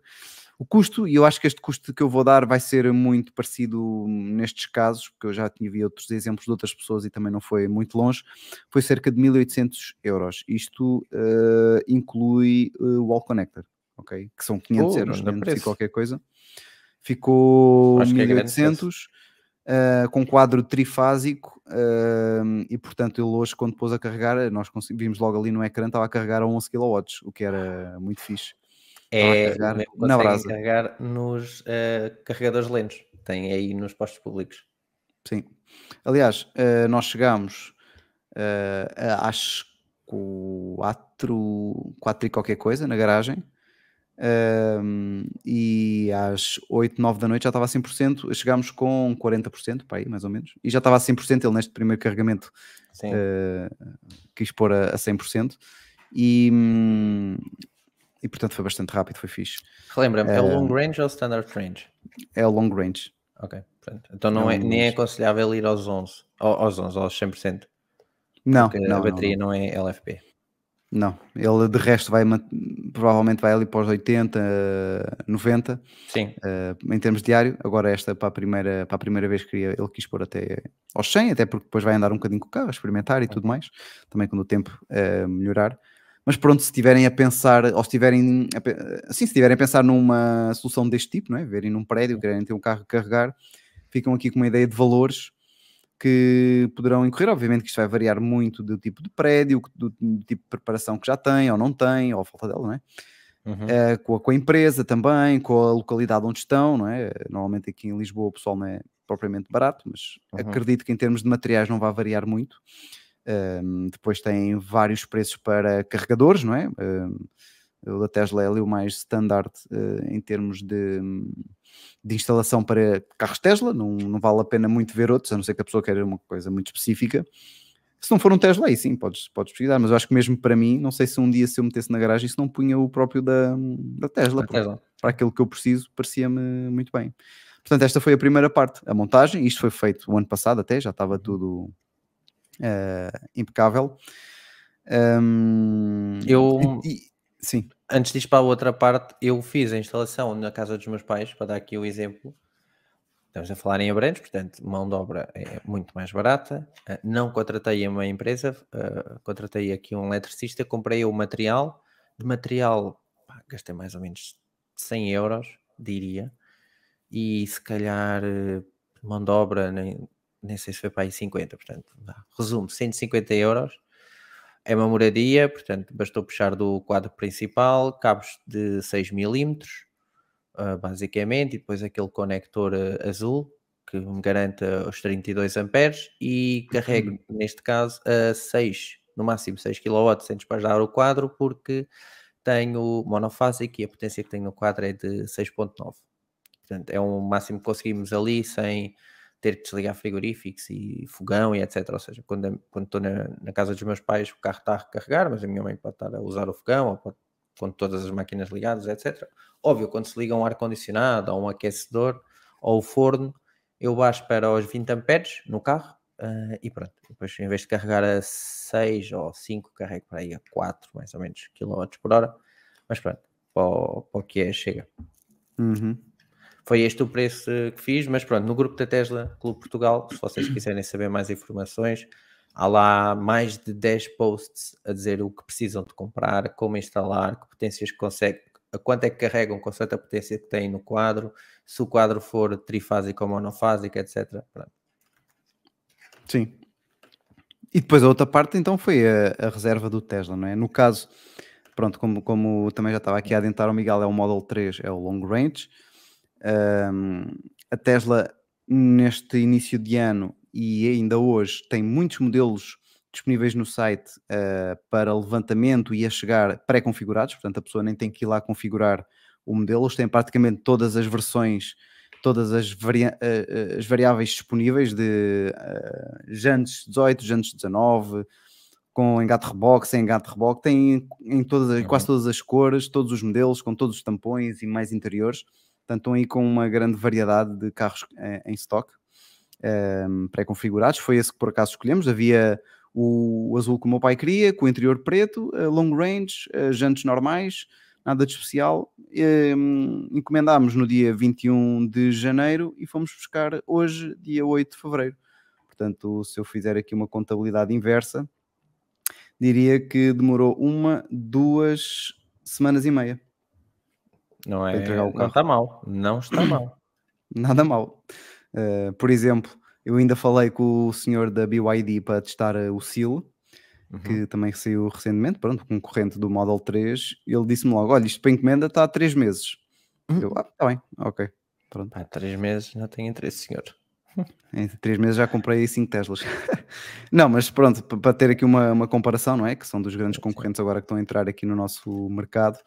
O custo, e eu acho que este custo que eu vou dar vai ser muito parecido nestes casos, porque eu já tinha vi outros exemplos de outras pessoas e também não foi muito longe, foi cerca de 1800 euros. Isto uh, inclui uh, o Wall Connector, ok? Que são 500 oh, euros, e qualquer coisa. Ficou acho 1800. É uh, com quadro trifásico e portanto ele hoje quando pôs a carregar nós vimos logo ali no ecrã estava a carregar a 11 kW o que era muito fixe é na brasa. carregar nos uh, carregadores lentos. Tem aí nos postos públicos. Sim. Aliás, uh, nós chegamos uh, às quatro, quatro e qualquer coisa na garagem. Um, e às 8, 9 da noite já estava a 100%, chegámos com 40%, para aí, mais ou menos, e já estava a 100% ele neste primeiro carregamento uh, quis pôr a, a 100%, e, e portanto foi bastante rápido, foi fixe. Relembra-me, é o long range ou standard range? É o long range. Ok, pronto. então não é, é nem é aconselhável ir aos 11, aos 11, aos 100%. Não, porque não, a bateria não, não. não é LFP. Não, ele de resto vai provavelmente vai ali para os 80, 90 Sim. Uh, em termos diário. Agora esta para a primeira, para a primeira vez que ele quis pôr até aos 100, até porque depois vai andar um bocadinho com o carro, experimentar e tudo mais, também quando o tempo uh, melhorar. Mas pronto, se estiverem a pensar, ou se estiverem, assim, se estiverem a pensar numa solução deste tipo, não é? verem num prédio, querem ter um carro a carregar, ficam aqui com uma ideia de valores que poderão incorrer. Obviamente que isto vai variar muito do tipo de prédio, do, do tipo de preparação que já tem ou não tem, ou a falta dela, não é? Uhum. Uh, com, a, com, a, empresa também, com a localidade onde estão, não é? Normalmente aqui em Lisboa o pessoal não é propriamente barato, mas uhum. acredito que em termos de materiais não vai variar muito. Uh, depois tem vários preços para carregadores, não é? O da Tesla é ali o mais standard uh, em termos de, de, instalação para carros Tesla, não, não vale a pena muito ver outros, a não ser que a pessoa queira uma coisa muito específica. Se não for um Tesla, aí sim, podes, podes pesquisar, mas eu acho que mesmo para mim, não sei se um dia se eu metesse na garagem, se não punha o próprio da, da Tesla, Tesla. para aquilo que eu preciso, parecia-me muito bem. Portanto, esta foi a primeira parte, a montagem, isto foi feito o ano passado até, já estava tudo uh, impecável. Um, eu, e, Sim. Antes de ir para a outra parte, eu fiz a instalação na casa dos meus pais, para dar aqui o exemplo. Estamos a falar em Abrantes, portanto, mão de obra é muito mais barata. Ah, não contratei uma empresa, uh, contratei aqui um eletricista, comprei o material. De material, pá, gastei mais ou menos 100 euros, diria. E se calhar ah, mão de obra, nem, nem sei se foi para aí 50, portanto, resumo, 150 euros é uma moradia, portanto, bastou puxar do quadro principal, cabos de 6 mm, uh, basicamente, e depois aquele conector uh, azul que me garante os 32 amperes e carrego, uhum. neste caso, a 6, no máximo 6 kW sem despajar o quadro, porque tenho monofásico e a potência que tenho no quadro é de 6.9. Portanto, é o máximo que conseguimos ali sem ter que desligar frigoríficos e fogão e etc. Ou seja, quando, estou na, na, casa dos meus pais, o carro está a recarregar, mas a minha mãe pode estar a usar o fogão, ou pode, com todas as máquinas ligadas, etc. Óbvio, quando se liga um ar-condicionado, ou um aquecedor, ou o forno, eu baixo para os 20 amperes no carro uh, e pronto. Depois, em vez de carregar a 6 ou 5, carrego para aí a 4, mais ou menos, kW por hora. Mas pronto, para o, para o que é, chega. Uhum. Foi este o preço que fiz, mas pronto, no grupo da Tesla Clube Portugal, se vocês quiserem saber mais informações, há lá mais de 10 posts a dizer o que precisam de comprar, como instalar, que potências consegue, a quanto é que carregam com certa potência que têm no quadro, se o quadro for trifásico ou monofásico, etc. Pronto. Sim. E depois a outra parte então foi a, a, reserva do Tesla, não é? No caso, pronto, como, como também já estava aqui a adentrar o Miguel, é o Model 3, é o Long Range. A Tesla, neste início de ano e ainda hoje, tem muitos modelos disponíveis no site uh, para levantamento e a chegar pré-configurados, portanto a pessoa nem tem que ir lá configurar o modelo, eles têm praticamente todas as versões, todas as, vari uh, as variáveis disponíveis de uh, jantes 18, jantes 19, com engate reboque, sem engate reboque, tem em todas, quase todas as cores, todos os modelos, com todos os tampões e mais interiores. Portanto, estão aí com uma grande variedade de carros eh, em stock um, ehm, pré-configurados. Foi esse que por acaso escolhemos. Havia o, azul que o meu pai queria, com o interior preto, uh, long range, uh, jantes normais, nada de especial. Um, ehm, encomendámos no dia 21 de janeiro e fomos buscar hoje, dia 8 de fevereiro. Portanto, se eu fizer aqui uma contabilidade inversa, diria que demorou uma, duas semanas e meia. Não é? Não está mal. Não está mal. Nada mal. Uh, por exemplo, eu ainda falei com o senhor da BYD para testar eh, o SIL, uhum. que também saiu recentemente, pronto, concorrente do Model 3. Ele disse-me logo: olha, isto para encomenda está há 3 meses. Uhum. Eu, ah, está bem, ok. Pronto. Há 3 meses não tem interesse, senhor. Em 3 meses já comprei 5 Teslas. não, mas pronto, para ter aqui uma, uma comparação, não é? Que são dos grandes concorrentes agora que estão a entrar aqui no nosso mercado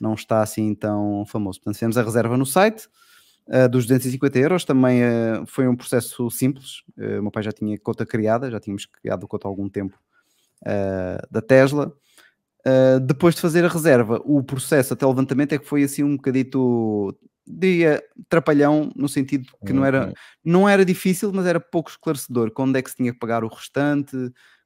não está assim tão famoso. Portanto, fizemos a reserva no site uh, dos 250 euros, também uh, foi um processo simples. Uh, o meu pai já tinha conta criada, já tínhamos criado conta há algum tempo da Tesla. depois de fazer a reserva, o processo até o levantamento é que foi assim um bocadito diria trapalhão no sentido que não era, uhum. não era difícil, mas era pouco esclarecedor. Quando é que se tinha que pagar o restante,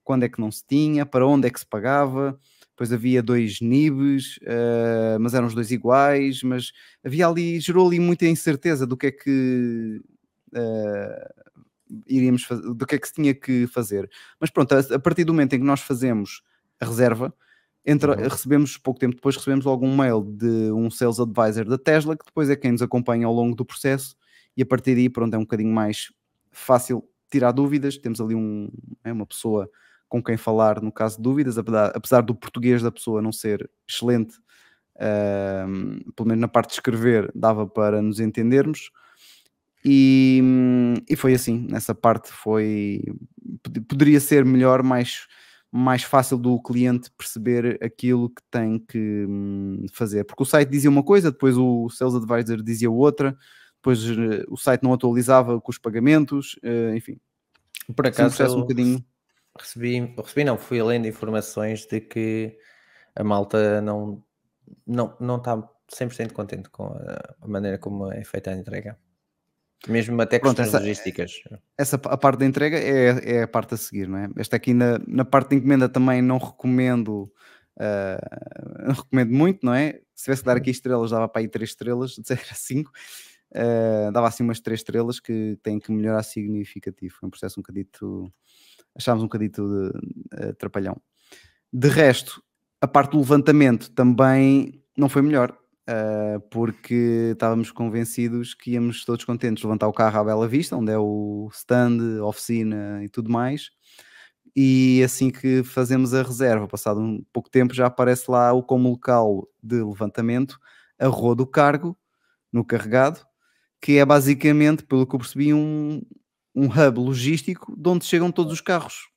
quando é que não se tinha, para onde é que se pagava. Depois havia dois NIBs, uh, mas eram os dois iguais, mas havia ali, gerou ali muita incerteza do que é que uh, iríamos fazer, do que é que se tinha que fazer. Mas pronto, a, a partir do momento em que nós fazemos a reserva, Entra, uhum. recebemos, pouco tempo depois, recebemos logo um mail de um sales advisor da Tesla, que depois é quem nos acompanha ao longo do processo, e a partir daí, pronto, é um bocadinho mais fácil tirar dúvidas. Temos ali um, é uma pessoa com quem falar no caso de dúvidas, apesar do português da pessoa não ser excelente, uh, pelo menos na parte de escrever, dava para nos entendermos. E, e foi assim, nessa parte foi poderia ser melhor, mais mais fácil do cliente perceber aquilo que tem que hum, fazer. Porque o site dizia uma coisa, depois o Sales Advisor dizia outra, depois uh, o site não atualizava com os pagamentos, uh, enfim. Por acaso, um bocadinho... recebi, recebi, não, fui além de informações de que a malta não, não, não está 100% contente com a, a maneira como é feita a entrega. Mesmo até questões essa, logísticas. Essa a parte da entrega é, é a parte a seguir, não é? Esta aqui na, na parte de encomenda também não recomendo, uh, não recomendo muito, não é? Se tivesse que dar aqui estrelas, dava para aí 3 estrelas, de 0 a 5. Uh, dava assim umas 3 estrelas que têm que melhorar significativo. Foi um processo um bocadito, achámos um bocadito de, uh, trapalhão. De resto, a parte do levantamento também não foi melhor uh, porque estávamos convencidos que íamos todos contentes levantar o carro à Bela Vista, onde é o stand, oficina e tudo mais. E assim que fazemos a reserva, passado um pouco tempo, já aparece lá o como local de levantamento a Rua do Cargo, no carregado, que é basicamente, pelo que eu percebi, um, um hub logístico de onde chegam todos os carros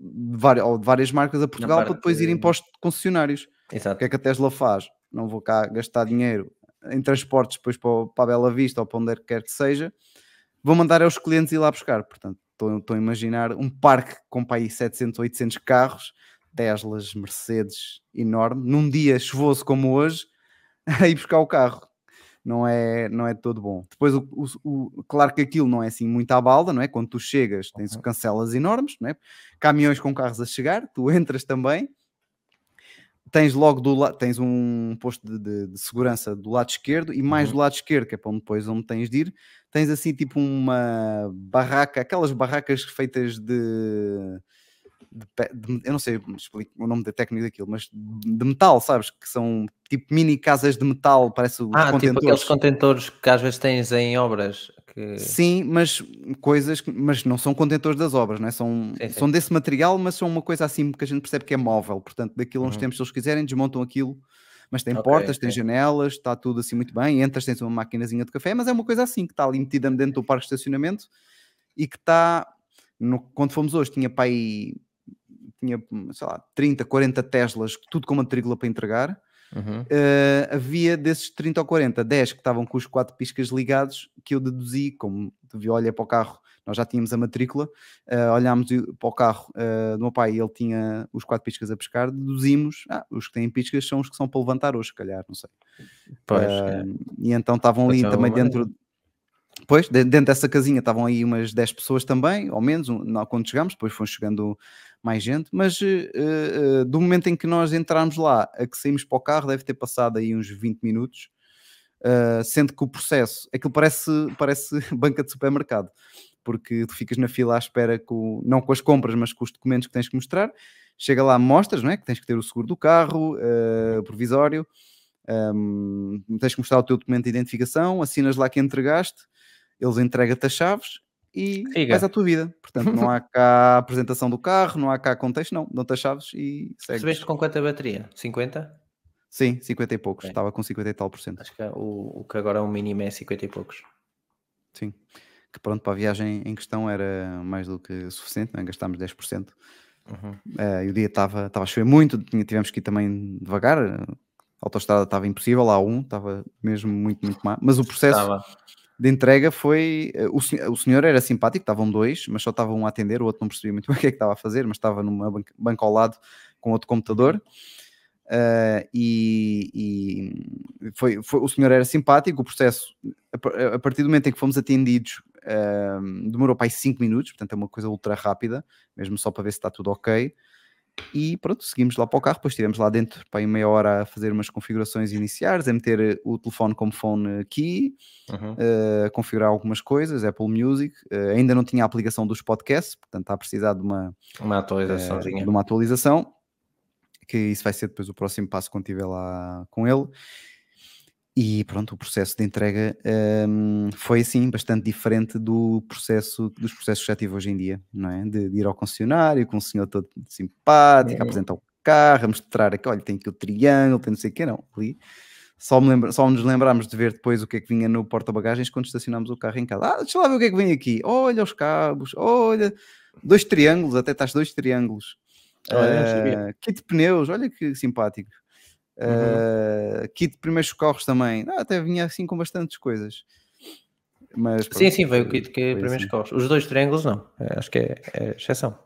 de várias marcas a Portugal para depois irem para os concessionários. Exato. O que é que a Tesla faz? não vou cá gastar dinheiro em transportes depois para, para a Bela Vista ou para onde quer que seja, vou mandar aos clientes ir lá buscar. Portanto, estou, estou a imaginar um parque com para aí 700, 800 carros, Teslas, Mercedes, enorme, num dia chuvoso como hoje, a ir buscar o carro. Não é, não é todo bom. Depois, o, o, o, claro que aquilo não é assim muito à balda, não é? Quando tu chegas, tens cancelas enormes, não é? Caminhões com carros a chegar, tu entras também, tens logo do lado, tens um posto de, de, de, segurança do lado esquerdo e mais uhum. do lado esquerdo, que é para onde depois onde tens de ir, tens assim tipo uma barraca, aquelas barracas feitas de, de eu não sei explico o nome da técnica daquilo, mas de metal, sabes? Que são tipo mini casas de metal, parece ah, contentores. Tipo aqueles contentores que às vezes tens em obras. Que... Sim, mas coisas, mas não são contentores das obras, não é? são, sim, sim. são desse material, mas são uma coisa assim que a gente percebe que é móvel. Portanto, daquilo uns uhum. tempos, se eles quiserem, desmontam aquilo. Mas tem okay, portas, okay. tem janelas, está tudo assim muito bem. Entras, tens uma maquinazinha de café, mas é uma coisa assim que está ali metida dentro do parque de estacionamento e que está. No, quando fomos hoje, tinha para aí tinha, sei lá, 30, 40 Teslas, tudo com matrícula para entregar. Uhum. Uh, havia desses 30 ou 40, 10 que estavam com os quatro piscas ligados, que eu deduzi, como vi, olha para o carro, nós já tínhamos a matrícula, uh, olhámos para o carro uh, do meu pai e ele tinha os quatro piscas a pescar, deduzimos, ah, os que têm piscas são os que são para levantar hoje, se calhar, não sei. Pois, é. E então estavam ali também dentro... Pois, dentro dessa casinha estavam aí umas 10 pessoas também, ao menos, quando chegámos, depois foram chegando mais gente, mas uh, uh, do momento em que nós entramos lá a que saímos para o carro, deve ter passado aí uns 20 minutos, uh, sendo que o processo, aquilo parece, parece banca de supermercado, porque tu ficas na fila à espera, com, não com as compras, mas com os documentos que tens que mostrar, chega lá, mostras, não é? Que tens que ter o seguro do carro, provisório, um, ehm, tens que mostrar o teu documento de identificação, assinas lá que entregaste, eles entregam-te as chaves e vais a tua vida. Portanto, não há cá apresentação do carro, não há cá contexto, não. Dão-te as chaves e segues. Recebeste com quanta bateria? 50? Sim, 50 e poucos. Estava com 50 e tal por cento. Acho que é o, o que agora é um mínimo é 50 e poucos. Sim. Que pronto, para a viagem em questão era mais do que suficiente, não é? gastámos 10%. Uhum. Uh, e o dia estava a chover muito, tivemos que ir também devagar, A autostrada estava impossível, a A1 estava mesmo muito, muito má. Mas o processo Estava. De entrega foi. eh, O, o senhor era simpático, estavam dois, mas só estava um a atender, o outro não percebia muito bem o que é que estava a fazer, mas estava numa ban- banca ao lado com outro computador. eh, e e foi, foi- o senhor era simpático, o processo, a, a partir do momento em que fomos atendidos, eh, demorou para aí 5 minutos, portanto é uma coisa ultra rápida, mesmo só para ver se está tudo ok. E pronto, seguimos lá para o carro, depois estivemos lá dentro para aí meia hora a fazer umas configurações iniciais, a meter eh, o telefone como phone key, Uhum. eh, a configurar algumas coisas, Apple Music, eh, ainda não tinha a aplicação dos podcasts, portanto está a precisar de uma, Uma eh, atualizaçãozinha. de uma atualização, que isso vai ser depois o próximo passo quando estiver lá com ele. E pronto, o processo de entrega hum, foi assim bastante diferente do processo dos processos que já tive hoje em dia, não é? De, de ir ao concessionário com um senhor todo simpático, Uhum. apresentar o carro, a mostrar aqui, olha, tem aqui o triângulo, tem não sei o que, não. Ali só, me lembra, só nos lembramos de ver depois o que é que vinha no porta-bagagens quando estacionámos o carro em casa. Ah, deixa lá ver o que é que vem aqui. Olha os cabos, olha, dois triângulos, até estás dois triângulos. Olha. Ah, kit de pneus, olha que simpático. Uhum. Uh, kit de primeiros socorros também. Ah, até vinha assim com bastantes coisas. Mas, Sim, pronto, sim, veio o kit que é foi primeiros assim. corres. Os dois triângulos não. É, Acho que é, é exceção.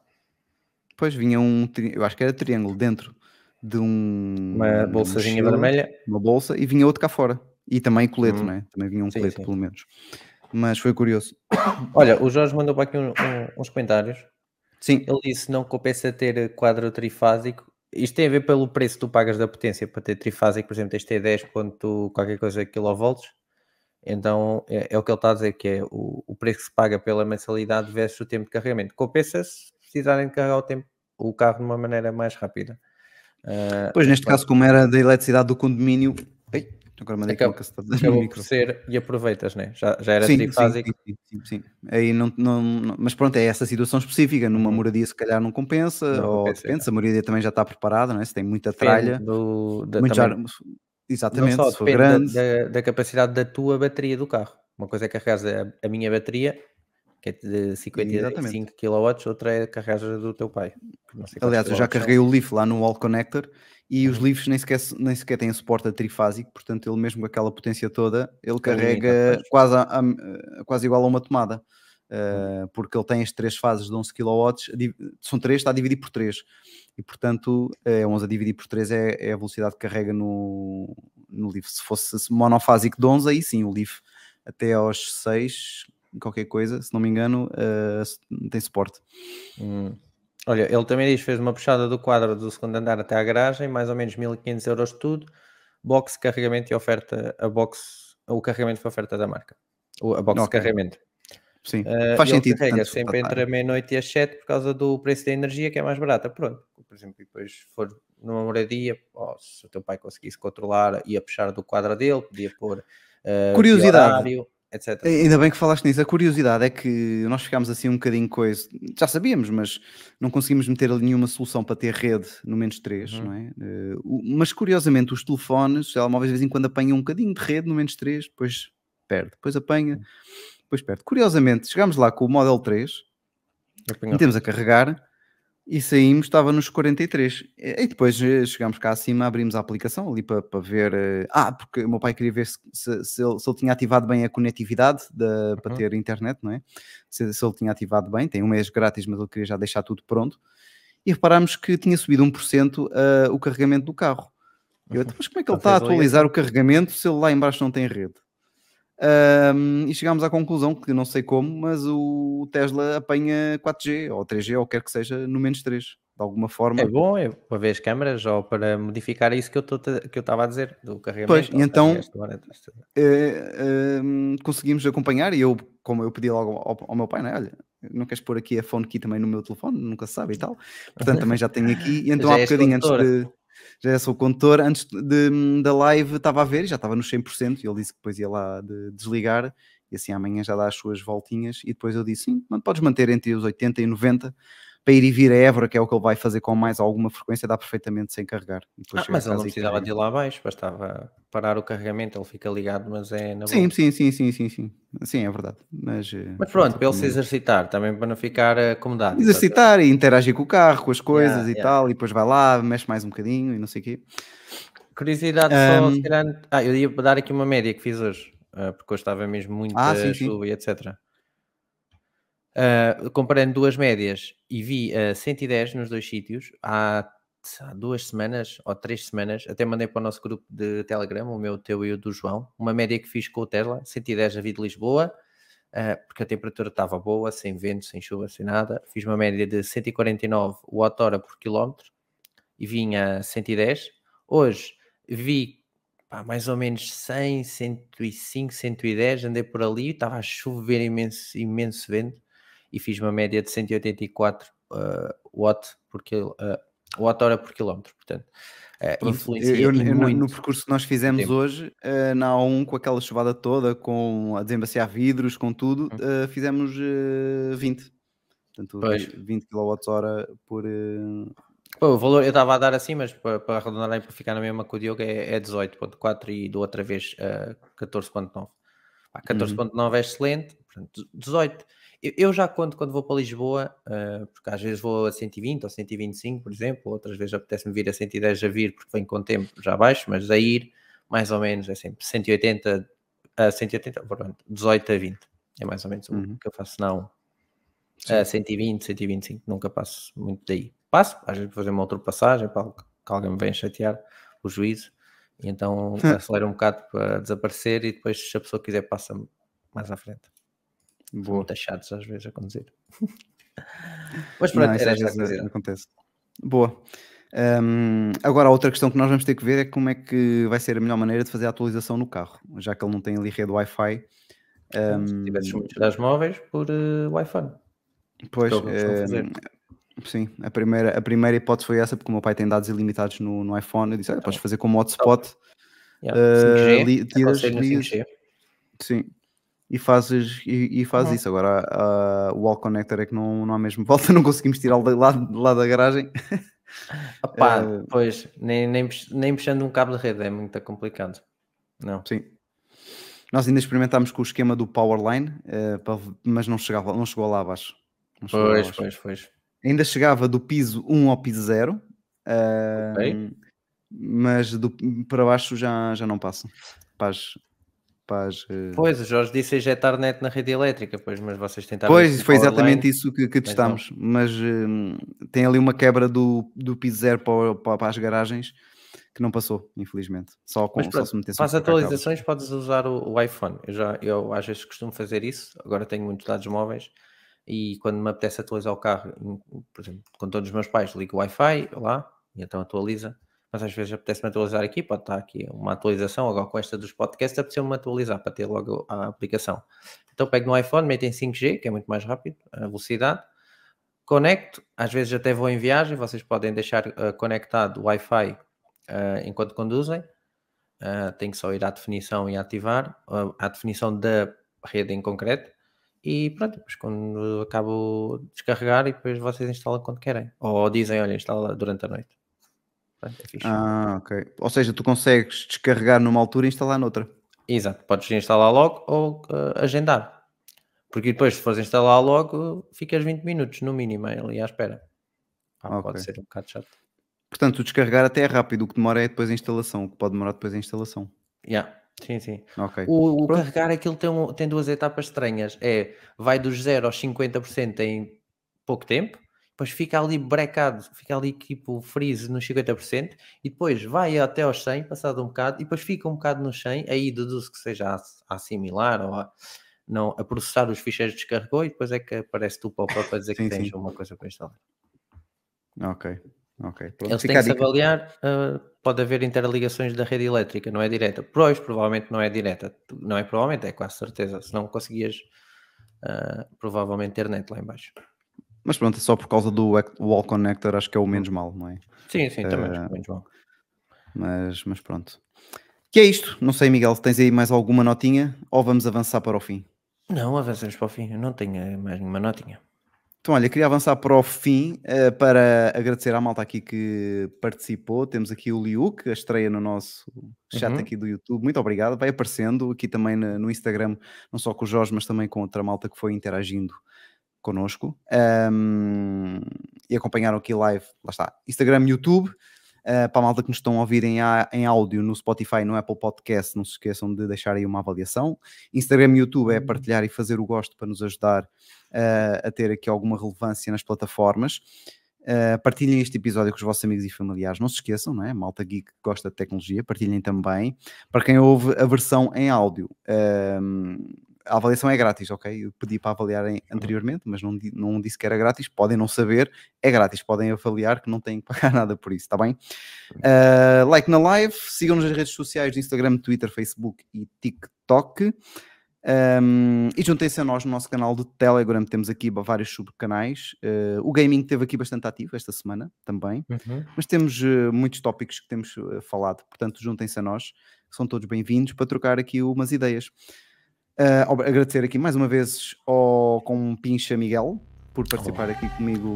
Depois vinha um, eu acho que era triângulo dentro de um Uma bolsazinha mochila, vermelha. uma bolsa e vinha outro cá fora. E também colete, Hum. não é? Também vinha um Sim, colete, sim. pelo menos. Mas foi curioso. Olha, o Jorge mandou para aqui um- um- uns comentários. Sim, Ele disse não compensa ter quadro trifásico. Isto tem a ver pelo preço que tu pagas da potência para ter trifásico, por exemplo, tens de ter 10 ponto qualquer coisa kilovolts. Então é, é o que ele está a dizer, que é o, o preço que se paga pela mensalidade versus o tempo de carregamento. Compensa-se se precisarem de carregar o, tempo, o carro de uma maneira mais rápida. Ah, pois neste caso, como era da eletricidade do condomínio. Agora mandei uma Acabou- cacetada no acabou por micro. ser e aproveitas, né? já, já era Sim, trifásico. Sim, sim, sim, sim. Aí não, não, não- mas pronto, é essa situação específica. Numa Uhum. moradia, se calhar, não compensa, Não ou compensa, depende, se a moradia também já está preparada, não é? se tem muita tralha, do, da, muito também- já- exatamente, não só se for da- grande, da, da capacidade da tua bateria do carro. Uma coisa é carregares a, a minha bateria, que é de 55 kW, outra é a do teu pai. Aliás, eu já quilowatts são. carreguei o Leaf lá no wall connector e os Uhum. Leafs nem sequer, nem sequer têm suporte a trifásico, portanto, ele mesmo com aquela potência toda, ele carrega quase, a- a- quase igual a uma tomada. Uh, porque ele tem as três fases de 11 kW, são três, está a dividir por 3 e portanto é 11 a dividir por 3 é, é a velocidade que carrega no, no Leaf. Se fosse monofásico de 11, aí sim, o Leaf até aos 6, qualquer coisa, se não me engano, uh, tem suporte. Hum. Olha, ele também diz fez uma puxada do quadro do segundo andar até à garagem, mais ou menos 1500 euros tudo. Box, carregamento e oferta. A box, o carregamento foi oferta da marca. A box de Ok. carregamento. Sim, Uh, faz sentido. carrega sempre tá- entre a meia-noite e as 7 por causa do preço da energia que é mais barata. Pronto, por exemplo, depois for numa moradia, ó, se o teu pai conseguisse controlar, ia puxar do quadro dele, podia pôr uh, Curiosidade. de horário, etc. Ainda bem que falaste nisso. A curiosidade é que nós ficámos assim um bocadinho coisa. Já sabíamos, mas não conseguimos meter ali nenhuma solução para ter rede no menos 3, Uhum. não é? Eh, mas curiosamente, os telefones, os telemóveis de vez em quando apanham um bocadinho de rede no menos 3, depois perde, depois apanha, depois perde. Curiosamente, chegámos lá com o Model 3, Eu ponho- metemos a carregar e saímos, estava nos 43. E depois eh, chegámos cá acima, abrimos a aplicação ali para, para ver. eh, Ah, porque o meu pai queria ver se, se- se ele, se ele tinha ativado bem a conectividade da- para Uhum. ter internet, não é? Se, ele tinha ativado bem, tem um mês grátis, mas ele queria já deixar tudo pronto. E reparámos que tinha subido 1% ah, o carregamento do carro. Eu, Uhum. "Então, mas como é que ele está a atualizar o carregamento se ele lá em baixo não tem rede? Ahm, e chegámos à conclusão que não sei como, mas o Tesla apanha 4G ou 3G ou quer que seja no menos 3, de alguma forma. É bom, é para ver as câmaras ou para modificar isso que eu estava a dizer do carregamento. Pois, então- esta- Eh, conseguimos acompanhar e eu, como eu pedi logo ao, ao meu pai, né? olha, não queres pôr aqui a phone key também no meu telefone, nunca se sabe e tal. Portanto, também já tenho aqui. E então Já há bocadinho antes de. Já sou condutor, antes de, da live estava a ver já estava nos 100%. E ele disse que depois ia lá de desligar e assim amanhã já dá as suas voltinhas. E depois eu disse: sim, podes manter entre os 80 e 90 para ir e vir a Évora, que é o que ele vai fazer com mais alguma frequência, dá perfeitamente sem carregar. Ah, mas ele não precisava de ir lá abaixo, bastava parar o carregamento, ele fica ligado, mas é na Sim, sim, sim, sim, sim, sim. Sim, é verdade. Mas, eh, Mas pronto, para ele se exercitar, também para não ficar acomodado. exercitar e interagir com o carro, com as coisas Yeah, e yeah. tal, e depois vai lá, mexe mais um bocadinho e não sei o quê. Curiosidade só, um, ah, eu ia dar aqui uma média que fiz hoje, uh, porque hoje estava mesmo muito ah, chuva sim. e etc. Uh, comparando duas médias e vi uh, 110 nos dois sítios há, duas semanas ou três semanas, até mandei para o nosso grupo de Telegram, o meu, o teu e o do João, uma média que fiz com o Tesla, 110 a vir de Lisboa, uh, porque a temperatura estava boa, sem vento, sem chuva, sem nada. Fiz uma média de 149 watt-hora por quilómetro e vinha 110. Hoje vi pá, mais ou menos 100, 105, 110, andei por ali, estava a chover imenso, imenso vento e fiz uma média de 184 uh, watt por quil, uh, watt hora por quilómetro, portanto uh, influencia eu, eu, muito. No percurso que nós fizemos tempo. hoje, uh, na A1 com aquela chuvada toda, com a desembaciar vidros, com tudo, uh, fizemos uh, 20 portanto pois. 20 kWh por, Pô, o valor eu estava a dar assim, mas para, para arredondar para ficar na mesma com o Diogo é, é 18.4 e do outra vez uh, 14.9. 14.9 uhum. é excelente, portanto, 18 eu, já conto quando vou para Lisboa, uh, porque às vezes vou a 120 ou 125, por exemplo, outras vezes apetece-me vir a 110 a vir porque vem com tempo já baixo, mas a ir mais ou menos é sempre 180 a 180, portanto, 18 a 20. É mais ou menos uhum. o que eu faço não. A 120, 125, nunca passo muito daí. Passo, às vezes fazer uma ultrapassagem para que alguém me venha chatear o juízo, e então acelero um bocado para desaparecer e depois se a pessoa quiser passa mais à frente. Boa. Muito chatos às vezes a conduzir. Mas pronto, Não, era esta acontece. Boa. Um, agora, outra questão que nós vamos ter que ver é como é que vai ser a melhor maneira de fazer a atualização no carro, já que ele não tem ali rede Wi-Fi. Um, Se tivesses muitos das móveis por uh, Wi-Fi. Pois, um, sim, a primeira, a primeira hipótese foi essa, porque o meu pai tem dados ilimitados no, no iPhone. Eu disse: podes fazer como hotspot. Yeah, 5G, uh, li, tiras, ligas, 5G. Sim, e fazes e, e faz uhum. isso. Agora uh, o wall connector é que não, não há mesmo volta, não conseguimos tirá-lo de lá, de lá da garagem. Opa, uh, pois, nem, nem, nem puxando um cabo de rede é muito complicado. Não. Sim. Nós ainda experimentámos com o esquema do Powerline, uh, mas não, chegava, não chegou lá abaixo. Pois, lá abaixo. pois, pois. Ainda chegava do piso 1 ao piso 0. Uh, okay. Mas do, para baixo já, já não passa. Paz, Uh... Pois, o Jorge disse injetar net na rede elétrica, pois, mas vocês tentaram. Pois, foi exatamente isso que, que testámos, mas, mas uh, tem ali uma quebra do, do piso zero para, para, para, as garagens que não passou, infelizmente. Só com mas, só se metesse Faz atualizações, podes usar o, o, iPhone. Eu, já, eu às vezes costumo fazer isso, agora tenho muitos dados móveis e quando me apetece atualizar o carro, por exemplo, com todos os meus pais, ligo o Wi-Fi lá e então atualiza mas às vezes apetece-me atualizar aqui, pode estar aqui uma atualização, agora com esta dos podcasts, apeteceu-me atualizar para ter logo a aplicação. Então pego no iPhone, meto em 5G, que é muito mais rápido, a velocidade, conecto, às vezes até vou em viagem, vocês podem deixar uh, conectado o Wi-Fi uh, enquanto conduzem, uh, tem que só ir à definição e ativar, uh, à definição da rede em concreto, e pronto, depois quando acabo de descarregar e depois vocês instalam quando querem, ou dizem, olha, instala durante a noite. É ah, ok. Ou seja, tu consegues descarregar numa altura e instalar noutra. Exato, podes instalar logo ou uh, agendar. Porque depois, se fores instalar logo, ficas 20 minutos no mínimo ali à espera. Ah, okay. Pode ser um bocado chato. Portanto, o descarregar até é rápido, o que demora é depois a instalação, o que pode demorar depois a instalação. Yeah. Sim, sim. Okay. O, o carregar aquilo tem, tem duas etapas estranhas. É, vai dos 0 aos 50% em pouco tempo depois fica ali brecado, fica ali tipo freeze nos 50% e depois vai até aos 100, passado um bocado, e depois fica um bocado no 100, aí deduzo que seja a, assimilar ou a, não, a processar os ficheiros que descarregou e depois é que aparece tu pop-up para dizer sim, que sim. tens uma coisa para instalar. Ok, ok. Pronto, Eles têm que se avaliar, uh, pode haver interligações da rede elétrica, não é direta. Pois, provavelmente não é direta, não é provavelmente, é quase certeza, se não conseguias uh, provavelmente ter net lá embaixo. Mas pronto, só por causa do wall connector acho que é o menos mal, não é? Sim, sim, também uh, menos mal. Mas, mas pronto. Que é isto? Não sei, Miguel, tens aí mais alguma notinha ou vamos avançar para o fim? Não, avançamos para o fim. Eu não tenho mais nenhuma notinha. Então, olha, queria avançar para o fim uh, para agradecer à malta aqui que participou. Temos aqui o Liuk, a estreia no nosso chat uhum. aqui do YouTube. Muito obrigado. Vai aparecendo aqui também no, no Instagram, não só com o Jorge, mas também com outra malta que foi interagindo connosco um, e acompanharam aqui live, lá está, Instagram, YouTube. Uh, para a malta que nos estão a ouvir em, em áudio no Spotify, no Apple Podcast, não se esqueçam de deixar aí uma avaliação. Instagram e YouTube é uhum. partilhar e fazer o gosto para nos ajudar uh, a ter aqui alguma relevância nas plataformas. Uh, partilhem este episódio com os vossos amigos e familiares. Não se esqueçam, não é? Malta Geek que gosta de tecnologia, partilhem também. Para quem ouve a versão em áudio, uh, a avaliação é grátis, ok? Eu pedi para avaliar anteriormente, mas não, não disse que era grátis. Podem não saber, é grátis. Podem avaliar que não têm que pagar nada por isso, está bem? Uh, like na live, sigam-nos nas redes sociais Instagram, Twitter, Facebook e TikTok. Um, e juntem-se a nós no nosso canal do Telegram, temos aqui vários subcanais. Uh, o gaming esteve aqui bastante ativo esta semana também, uhum. mas temos uh, muitos tópicos que temos uh, falado, portanto, juntem-se a nós, são todos bem-vindos para trocar aqui umas ideias. Agradecer aqui mais uma vez ao com Pincha Miguel por participar aqui comigo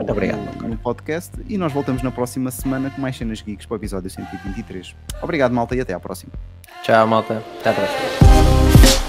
no, no, podcast e nós voltamos na próxima semana com mais cenas geeks para o episódio 123. Obrigado, malta, e até à próxima. Tchau, malta. Até à próxima.